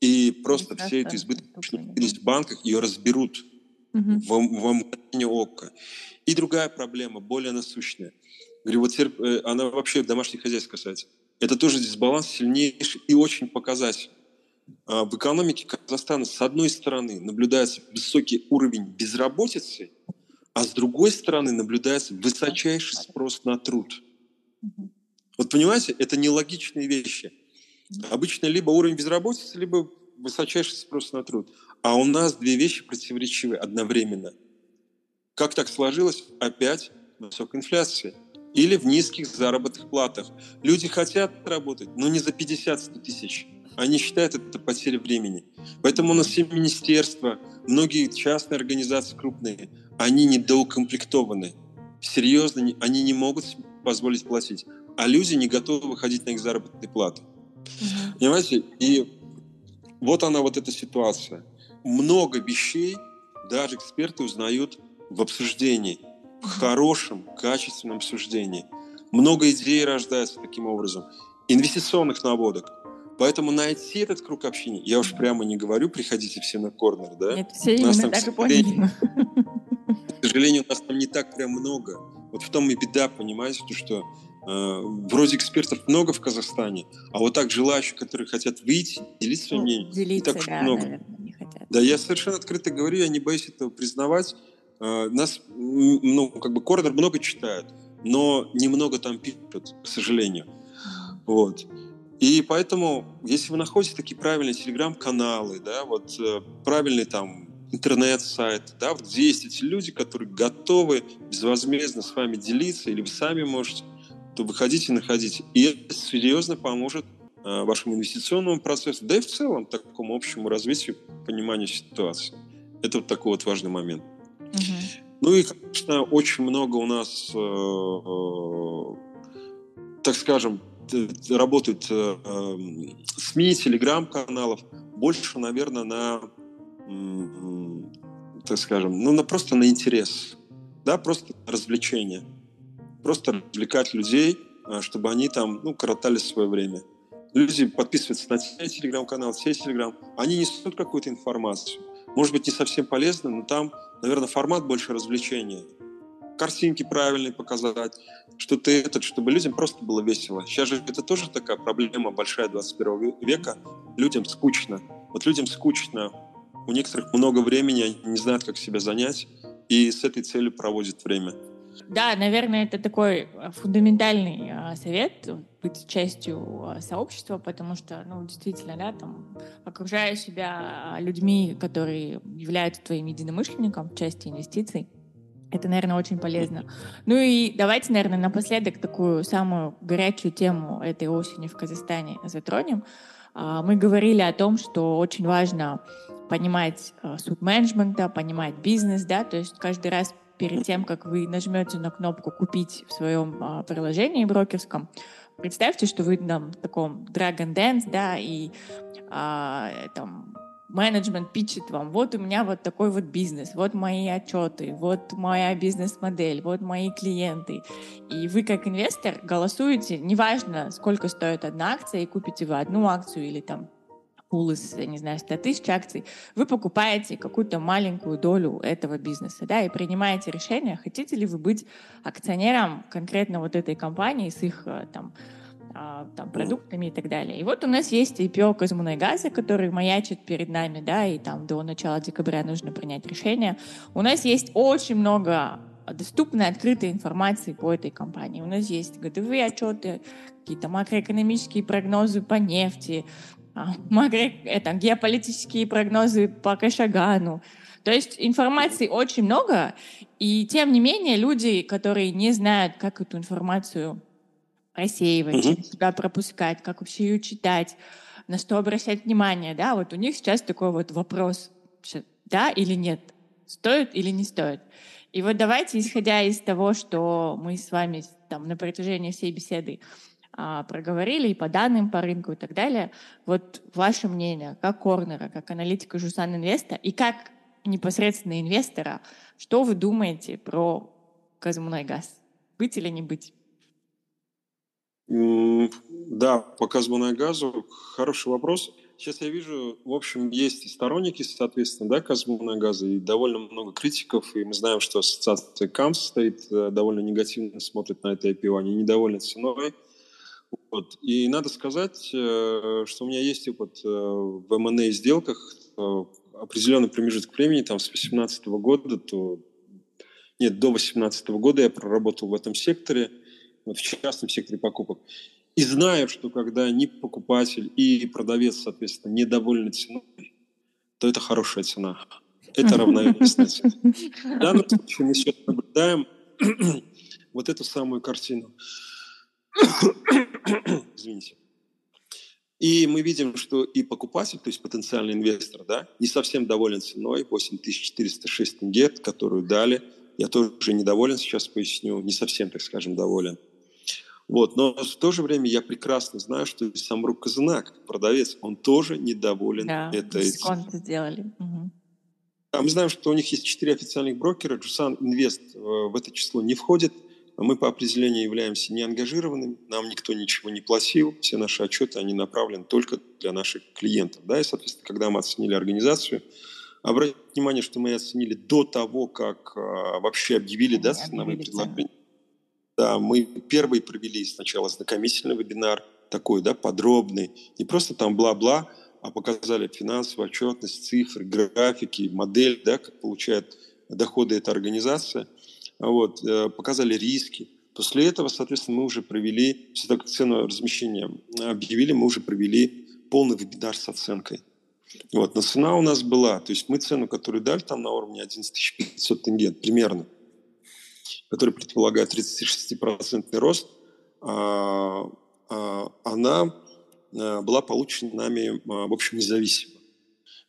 [SPEAKER 3] и просто Прекрасно. все эти избыточные в банках ее разберут угу. в, в мгновение ока. И другая проблема, более насущная. Говорю, вот теперь, э, она вообще домашних хозяйств касается. Это тоже дисбаланс сильнейший и очень показательный. А, в экономике Казахстана с одной стороны наблюдается высокий уровень безработицы, а с другой стороны наблюдается высочайший спрос на труд. Вот понимаете, это нелогичные вещи. Обычно либо уровень безработицы, либо высочайший спрос на труд. А у нас две вещи противоречивы одновременно. Как так сложилось? Опять высокая инфляция. Или в низких заработных платах. Люди хотят работать, но не за 50-100 тысяч они считают это потерей времени. Поэтому у нас все министерства, многие частные организации крупные, они недоукомплектованы. Серьезно, они не могут позволить платить. А люди не готовы выходить на их заработные платы. Угу. Понимаете? И вот она, вот эта ситуация. Много вещей даже эксперты узнают в обсуждении, в хорошем, качественном обсуждении. Много идей рождается таким образом. Инвестиционных наводок. Поэтому найти этот круг общения, я уж прямо не говорю, приходите все на корнер, да?
[SPEAKER 2] Нет, все именно там, так.
[SPEAKER 3] К сожалению, у нас там не так прям много. Вот в том и беда, понимаете, то, что э, вроде экспертов много в Казахстане, а вот так желающих, которые хотят выйти, делиться своим ну, мнением, делиться, не так уж да, много. Наверное, не хотят. Да, я совершенно открыто говорю, я не боюсь этого признавать. Э, нас, ну, как бы корнер много читают, но немного там пишут, к сожалению. Вот. И поэтому, если вы находите такие правильные телеграм-каналы, да, вот э, правильный там интернет-сайт, да, вот где есть эти люди, которые готовы безвозмездно с вами делиться, или вы сами можете, то выходите, находите. И это серьезно поможет э, вашему инвестиционному процессу, да и в целом такому общему развитию, пониманию ситуации. Это вот такой вот важный момент. Угу. Ну и, конечно, очень много у нас, э, э, так скажем, работают э, эм, СМИ, телеграм-каналов, больше, наверное, на, так скажем, ну, на, просто на интерес, да, просто развлечение. Просто развлекать людей, э, чтобы они там, ну, коротали свое время. Люди подписываются на те телеграм-каналы, те телеграм, они несут какую-то информацию. Может быть, не совсем полезно, но там, наверное, формат больше развлечения – картинки правильные показать, что ты этот, чтобы людям просто было весело. Сейчас же это тоже такая проблема большая 21 века. Людям скучно. Вот людям скучно. У некоторых много времени, они не знают, как себя занять, и с этой целью проводят время.
[SPEAKER 2] Да, наверное, это такой э, фундаментальный э, совет быть частью э, сообщества, потому что, ну, действительно, да, там, окружая себя людьми, которые являются твоим единомышленником в части инвестиций, это, наверное, очень полезно. Ну и давайте, наверное, напоследок такую самую горячую тему этой осени в Казахстане затронем. А, мы говорили о том, что очень важно понимать э, суть менеджмента, понимать бизнес, да, то есть каждый раз перед тем, как вы нажмете на кнопку «Купить» в своем а, приложении брокерском, представьте, что вы там в таком Dragon Dance, да, и а, там менеджмент пичет вам, вот у меня вот такой вот бизнес, вот мои отчеты, вот моя бизнес-модель, вот мои клиенты. И вы как инвестор голосуете, неважно, сколько стоит одна акция, и купите вы одну акцию или там пул из, не знаю, 100 тысяч акций, вы покупаете какую-то маленькую долю этого бизнеса, да, и принимаете решение, хотите ли вы быть акционером конкретно вот этой компании с их э, там там, продуктами и так далее. И вот у нас есть IPO Казмунайгаза, который маячит перед нами, да, и там до начала декабря нужно принять решение. У нас есть очень много доступной, открытой информации по этой компании. У нас есть годовые отчеты, какие-то макроэкономические прогнозы по нефти, а, макро, это, геополитические прогнозы по Кашагану. То есть информации очень много, и тем не менее люди, которые не знают, как эту информацию рассеивать, угу. себя пропускать, как вообще ее читать, на что обращать внимание, да, вот у них сейчас такой вот вопрос, да или нет, стоит или не стоит. И вот давайте, исходя из того, что мы с вами там на протяжении всей беседы а, проговорили и по данным по рынку и так далее, вот ваше мнение, как корнера, как аналитика Жусан Инвеста и как непосредственно инвестора, что вы думаете про Казмунайгаз? Быть или не быть?
[SPEAKER 3] Да, по газу хороший вопрос. Сейчас я вижу, в общем, есть и сторонники, соответственно, да, газа, и довольно много критиков, и мы знаем, что ассоциация КАМС стоит, э, довольно негативно смотрит на это IPO, они недовольны ценой. Вот. И надо сказать, э, что у меня есть опыт э, в M&A сделках, определенный промежуток времени, там, с 2018 года, то... Нет, до 2018 года я проработал в этом секторе – в частном секторе покупок. И знаю, что когда ни покупатель и продавец, соответственно, недовольны ценой, то это хорошая цена. Это равновесная цена. В данном случае мы сейчас наблюдаем вот эту самую картину. Извините. И мы видим, что и покупатель, то есть потенциальный инвестор, да, не совсем доволен ценой, 8406 тенге, которую дали. Я тоже недоволен, сейчас поясню, не совсем, так скажем, доволен. Вот. Но в то же время я прекрасно знаю, что Самрук Казанак, продавец, он тоже недоволен
[SPEAKER 2] да, этой... дисконт сделали. Угу.
[SPEAKER 3] А мы знаем, что у них есть четыре официальных брокера. Джусан Инвест э, в это число не входит. Мы по определению являемся неангажированными, нам никто ничего не платил, все наши отчеты, они направлены только для наших клиентов. Да? И, соответственно, когда мы оценили организацию, обратите внимание, что мы оценили до того, как а, вообще объявили, да, ценовые предложения. Да, мы первые провели сначала знакомительный вебинар, такой, да, подробный. Не просто там бла-бла, а показали финансовую отчетность, цифры, графики, модель, да, как получает доходы эта организация. Вот, э, показали риски. После этого, соответственно, мы уже провели, того, как цену размещения объявили, мы уже провели полный вебинар с оценкой. Вот, но цена у нас была, то есть мы цену, которую дали там на уровне 11 500 тенге примерно, который предполагает 36% рост, а, а, она а, была получена нами, в общем, независимо.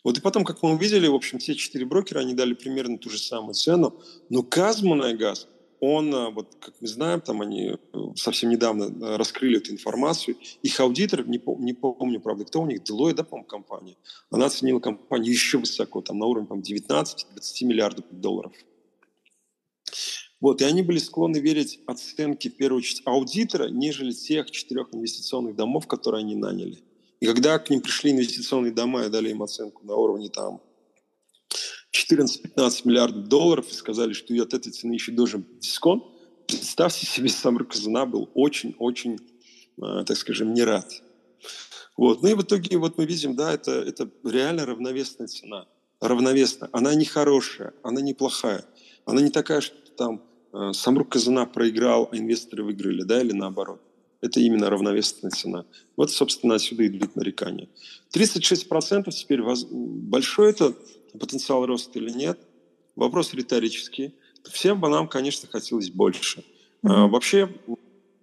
[SPEAKER 3] Вот и потом, как мы увидели, в общем, все четыре брокера, они дали примерно ту же самую цену, но Казмунайгаз, он, вот как мы знаем, там они э, совсем недавно раскрыли эту информацию, их аудитор, не, не помню, правда, кто у них, Deloitte, да, по-моему, компания, она оценила компанию еще высоко, там на уровне, по 19-20 миллиардов долларов. Вот, и они были склонны верить оценке, в первую очередь, аудитора, нежели тех четырех инвестиционных домов, которые они наняли. И когда к ним пришли инвестиционные дома и дали им оценку на уровне там 14-15 миллиардов долларов и сказали, что и от этой цены еще должен быть дисконт, представьте себе, сам Рокозуна был очень-очень, э, так скажем, не рад. Вот. Ну и в итоге вот мы видим, да, это, это реально равновесная цена. Равновесная. Она не хорошая, она не плохая. Она не такая, что там Самрук Казана проиграл, а инвесторы выиграли, да, или наоборот. Это именно равновесная цена. Вот, собственно, отсюда идут нарекания. 36% теперь воз... большой это потенциал роста или нет? Вопрос риторический. Всем бы нам, конечно, хотелось больше. Mm-hmm. А, вообще,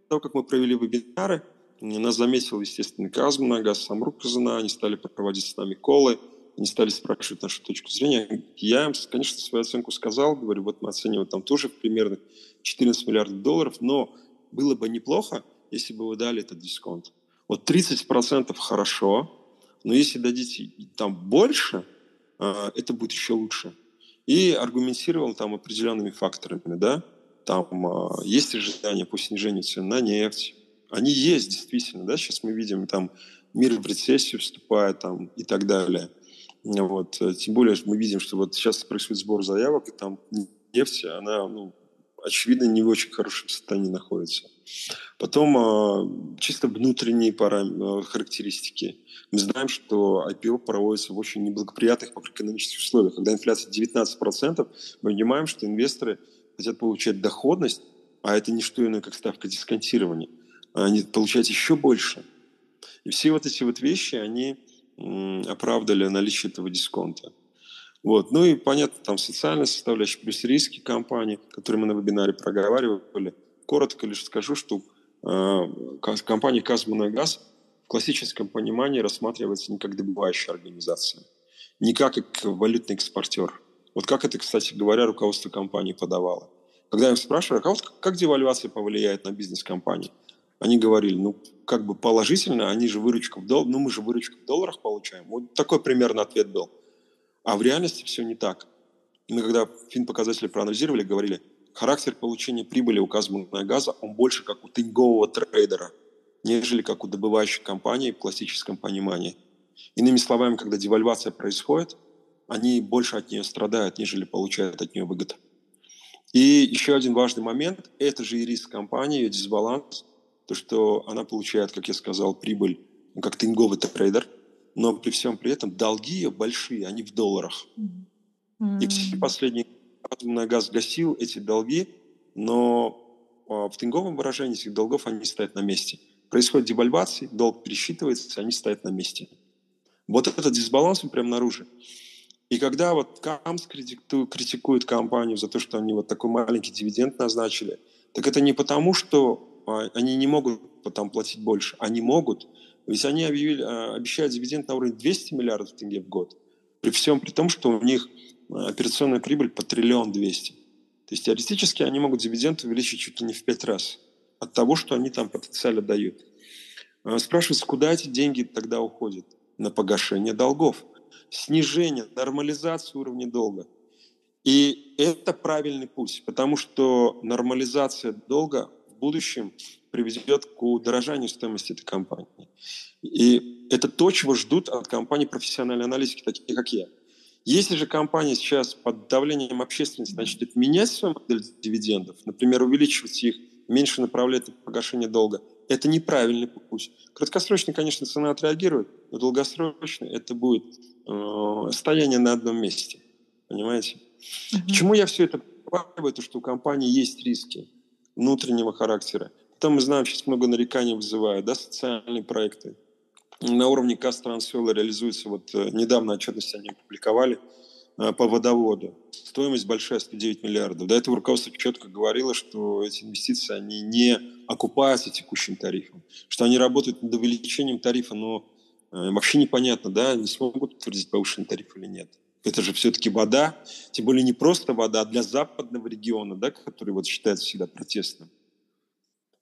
[SPEAKER 3] того, как мы провели вебинары, нас заметил, естественно, Казмунагаз, Самрук Казана, они стали проводить с нами колы – они стали спрашивать нашу точку зрения. Я им, конечно, свою оценку сказал, говорю, вот мы оцениваем там тоже примерно 14 миллиардов долларов, но было бы неплохо, если бы вы дали этот дисконт. Вот 30% хорошо, но если дадите там больше, а, это будет еще лучше. И аргументировал там определенными факторами, да, там а, есть ожидания по снижению цен на нефть, они есть действительно, да, сейчас мы видим там мир в рецессию вступает там и так далее. Вот. Э, тем более мы видим, что вот сейчас происходит сбор заявок, и там нефть, она, ну, очевидно, не в очень хорошем состоянии находится. Потом а, чисто внутренние парам... Э, характеристики. Мы знаем, что IPO проводится в очень неблагоприятных макроэкономических условиях. Когда инфляция 19%, мы понимаем, что инвесторы хотят получать доходность, а это не что иное, как ставка дисконтирования. Они получают еще больше. И все вот эти вот вещи, они оправдали наличие этого дисконта. Вот. Ну и понятно, там социальная составляющая, плюс риски компании, которые мы на вебинаре проговаривали. Коротко лишь скажу, что э, компания «Казмунайгаз» в классическом понимании рассматривается не как добывающая организация, не как, валютный экспортер. Вот как это, кстати говоря, руководство компании подавало. Когда я их спрашиваю, а вот как девальвация повлияет на бизнес компании? Они говорили, ну, как бы положительно, они же выручку в долларах, ну мы же выручку в долларах получаем. Вот такой примерно ответ был. А в реальности все не так. Мы когда фин-показатели проанализировали, говорили, характер получения прибыли указанного на газа, он больше как у тенгового трейдера, нежели как у добывающей компании в классическом понимании. Иными словами, когда девальвация происходит, они больше от нее страдают, нежели получают от нее выгоду. И еще один важный момент – это же и риск компании, ее дисбаланс – то, что она получает, как я сказал, прибыль ну, как тинговый трейдер, но при всем при этом долги ее большие, они в долларах. Mm-hmm. И все последние атомный газ гасил эти долги, но а, в тинговом выражении этих долгов они стоят на месте. Происходит девальвация, долг пересчитывается, они стоят на месте. Вот этот дисбаланс он прям наружу. И когда вот КАМС критикует компанию за то, что они вот такой маленький дивиденд назначили, так это не потому, что а, они не могут там платить больше. Они могут, ведь они объявили, а, обещают дивиденд на уровне 200 миллиардов тенге в год. При всем при том, что у них а, операционная прибыль по триллион двести. То есть теоретически они могут дивиденд увеличить чуть ли не в пять раз от того, что они там потенциально дают. Спрашивается, куда эти деньги тогда уходят? На погашение долгов, снижение, нормализацию уровня долга. И это правильный путь, потому что нормализация долга будущем приведет к удорожанию стоимости этой компании. И это то, чего ждут от компаний профессиональной аналитики, такие как я. Если же компания сейчас под давлением общественности начнет менять свою модель дивидендов, например, увеличивать их, меньше направлять на погашение долга, это неправильный путь. Краткосрочно, конечно, цена отреагирует, но долгосрочно это будет э, стояние на одном месте. Понимаете? Uh-huh. К чему я все это проговариваю? То, что у компании есть риски. Внутреннего характера. Там мы знаем, сейчас много нареканий вызывают, да, социальные проекты. На уровне Кастрансвелла реализуется, вот э, недавно отчетность они опубликовали э, по водоводу. Стоимость большая, 109 миллиардов. До этого руководство четко говорило, что эти инвестиции, они не окупаются текущим тарифом, что они работают над увеличением тарифа, но э, вообще непонятно, да, не смогут утвердить повышенный тариф или нет. Это же все-таки вода, тем более не просто вода, а для западного региона, да, который вот считается всегда протестным.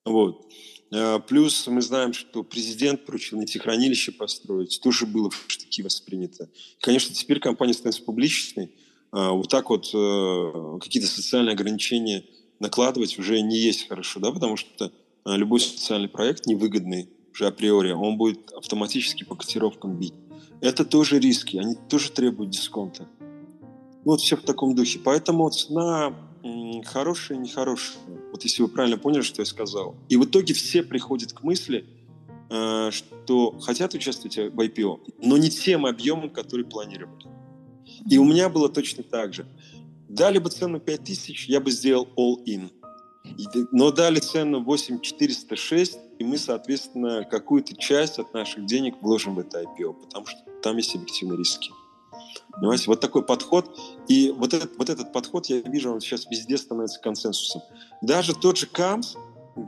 [SPEAKER 3] Вот. А, плюс мы знаем, что президент поручил нефтехранилище построить, тоже было в штыки воспринято. Конечно, теперь компания становится публичной, а, вот так вот э, какие-то социальные ограничения накладывать уже не есть хорошо, да, потому что а, любой социальный проект невыгодный уже априори, он будет автоматически по котировкам бить. Это тоже риски, они тоже требуют дисконта. Ну, вот все в таком духе. Поэтому цена хорошая нехорошая. Вот если вы правильно поняли, что я сказал. И в итоге все приходят к мысли, э, что хотят участвовать в IPO, но не тем объемом, который планировали. И у меня было точно так же. Дали бы цену 5000, я бы сделал all-in. Но дали цену 8406, и мы, соответственно, какую-то часть от наших денег вложим в это IPO, потому что там есть объективные риски. Понимаете, вот такой подход. И вот этот, вот этот подход, я вижу, он сейчас везде становится консенсусом. Даже тот же КАМС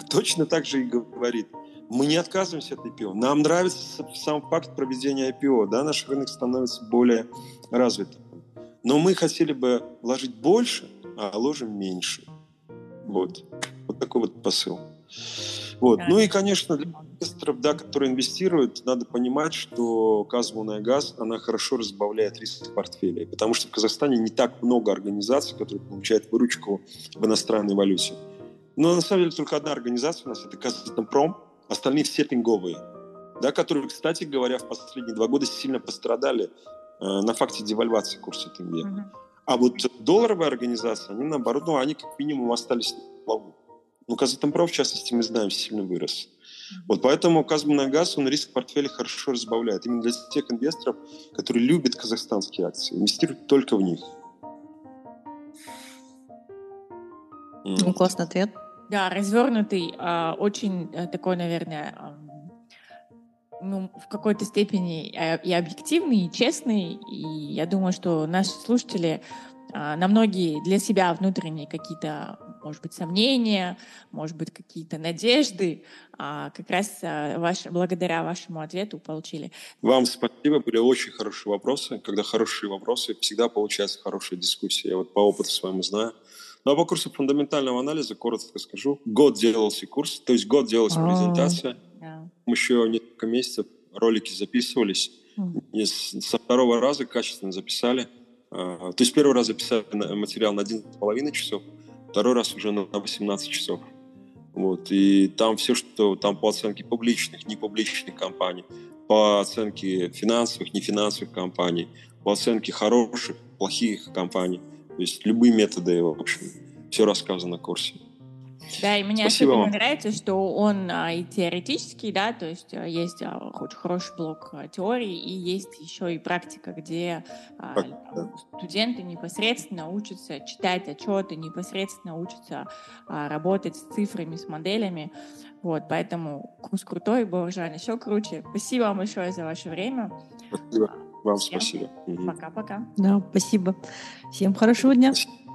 [SPEAKER 3] точно так же и говорит. Мы не отказываемся от IPO. Нам нравится сам факт проведения IPO. Да, наш рынок становится более развитым. Но мы хотели бы вложить больше, а ложим меньше. Вот. Вот такой вот посыл. Вот. Да. Ну и, конечно, для инвесторов, да, которые инвестируют, надо понимать, что Казмунная газ, она хорошо разбавляет риск портфеля. Потому что в Казахстане не так много организаций, которые получают выручку в иностранной валюте. Но на самом деле только одна организация у нас, это Казатомпром, остальные все пинговые, да, которые, кстати говоря, в последние два года сильно пострадали э, на факте девальвации курса тенге. Mm-hmm. А вот долларовые организации, они наоборот, ну, они как минимум остались на плаву. Ну, Казатомпром, в частности, мы знаем, сильно вырос. Вот поэтому Казмунайгаз, он риск портфеля хорошо разбавляет. Именно для тех инвесторов, которые любят казахстанские акции, инвестируют только в них.
[SPEAKER 1] Ну, классный ответ.
[SPEAKER 2] Да, развернутый, а, очень э, такой, наверное, ну, в какой-то степени э, и объективный, и честный. И я думаю, что наши слушатели а, на многие для себя внутренние какие-то, может быть, сомнения, может быть, какие-то надежды, а как раз а, ваш, благодаря вашему ответу получили.
[SPEAKER 3] Вам спасибо, были очень хорошие вопросы. Когда хорошие вопросы, всегда получается хорошая дискуссия. Я вот по опыту своему знаю. Ну а по курсу фундаментального анализа, коротко скажу, год делался курс, то есть год делалась а, презентация. Yeah. Еще несколько месяцев ролики записывались. Mm. И со второго раза качественно записали. А, то есть первый раз записали материал на 11,5 часов, второй раз уже на 18 часов. Вот. И там все, что там по оценке публичных, непубличных компаний, по оценке финансовых, нефинансовых компаний, по оценке хороших, плохих компаний. То есть любые методы, в общем, все рассказано на курсе.
[SPEAKER 2] Да, и мне Спасибо особенно вам. нравится, что он а, и теоретический, да, то есть а, есть а, очень хороший блок а, теории, и есть еще и практика, где а, да. студенты непосредственно учатся читать отчеты, непосредственно учатся а, работать с цифрами, с моделями. Вот, поэтому курс крутой, Боржан еще круче. Спасибо вам большое за ваше время.
[SPEAKER 3] Спасибо. Вам Всем
[SPEAKER 2] спасибо. Пока-пока.
[SPEAKER 1] Да, спасибо. Всем хорошего дня. Спасибо.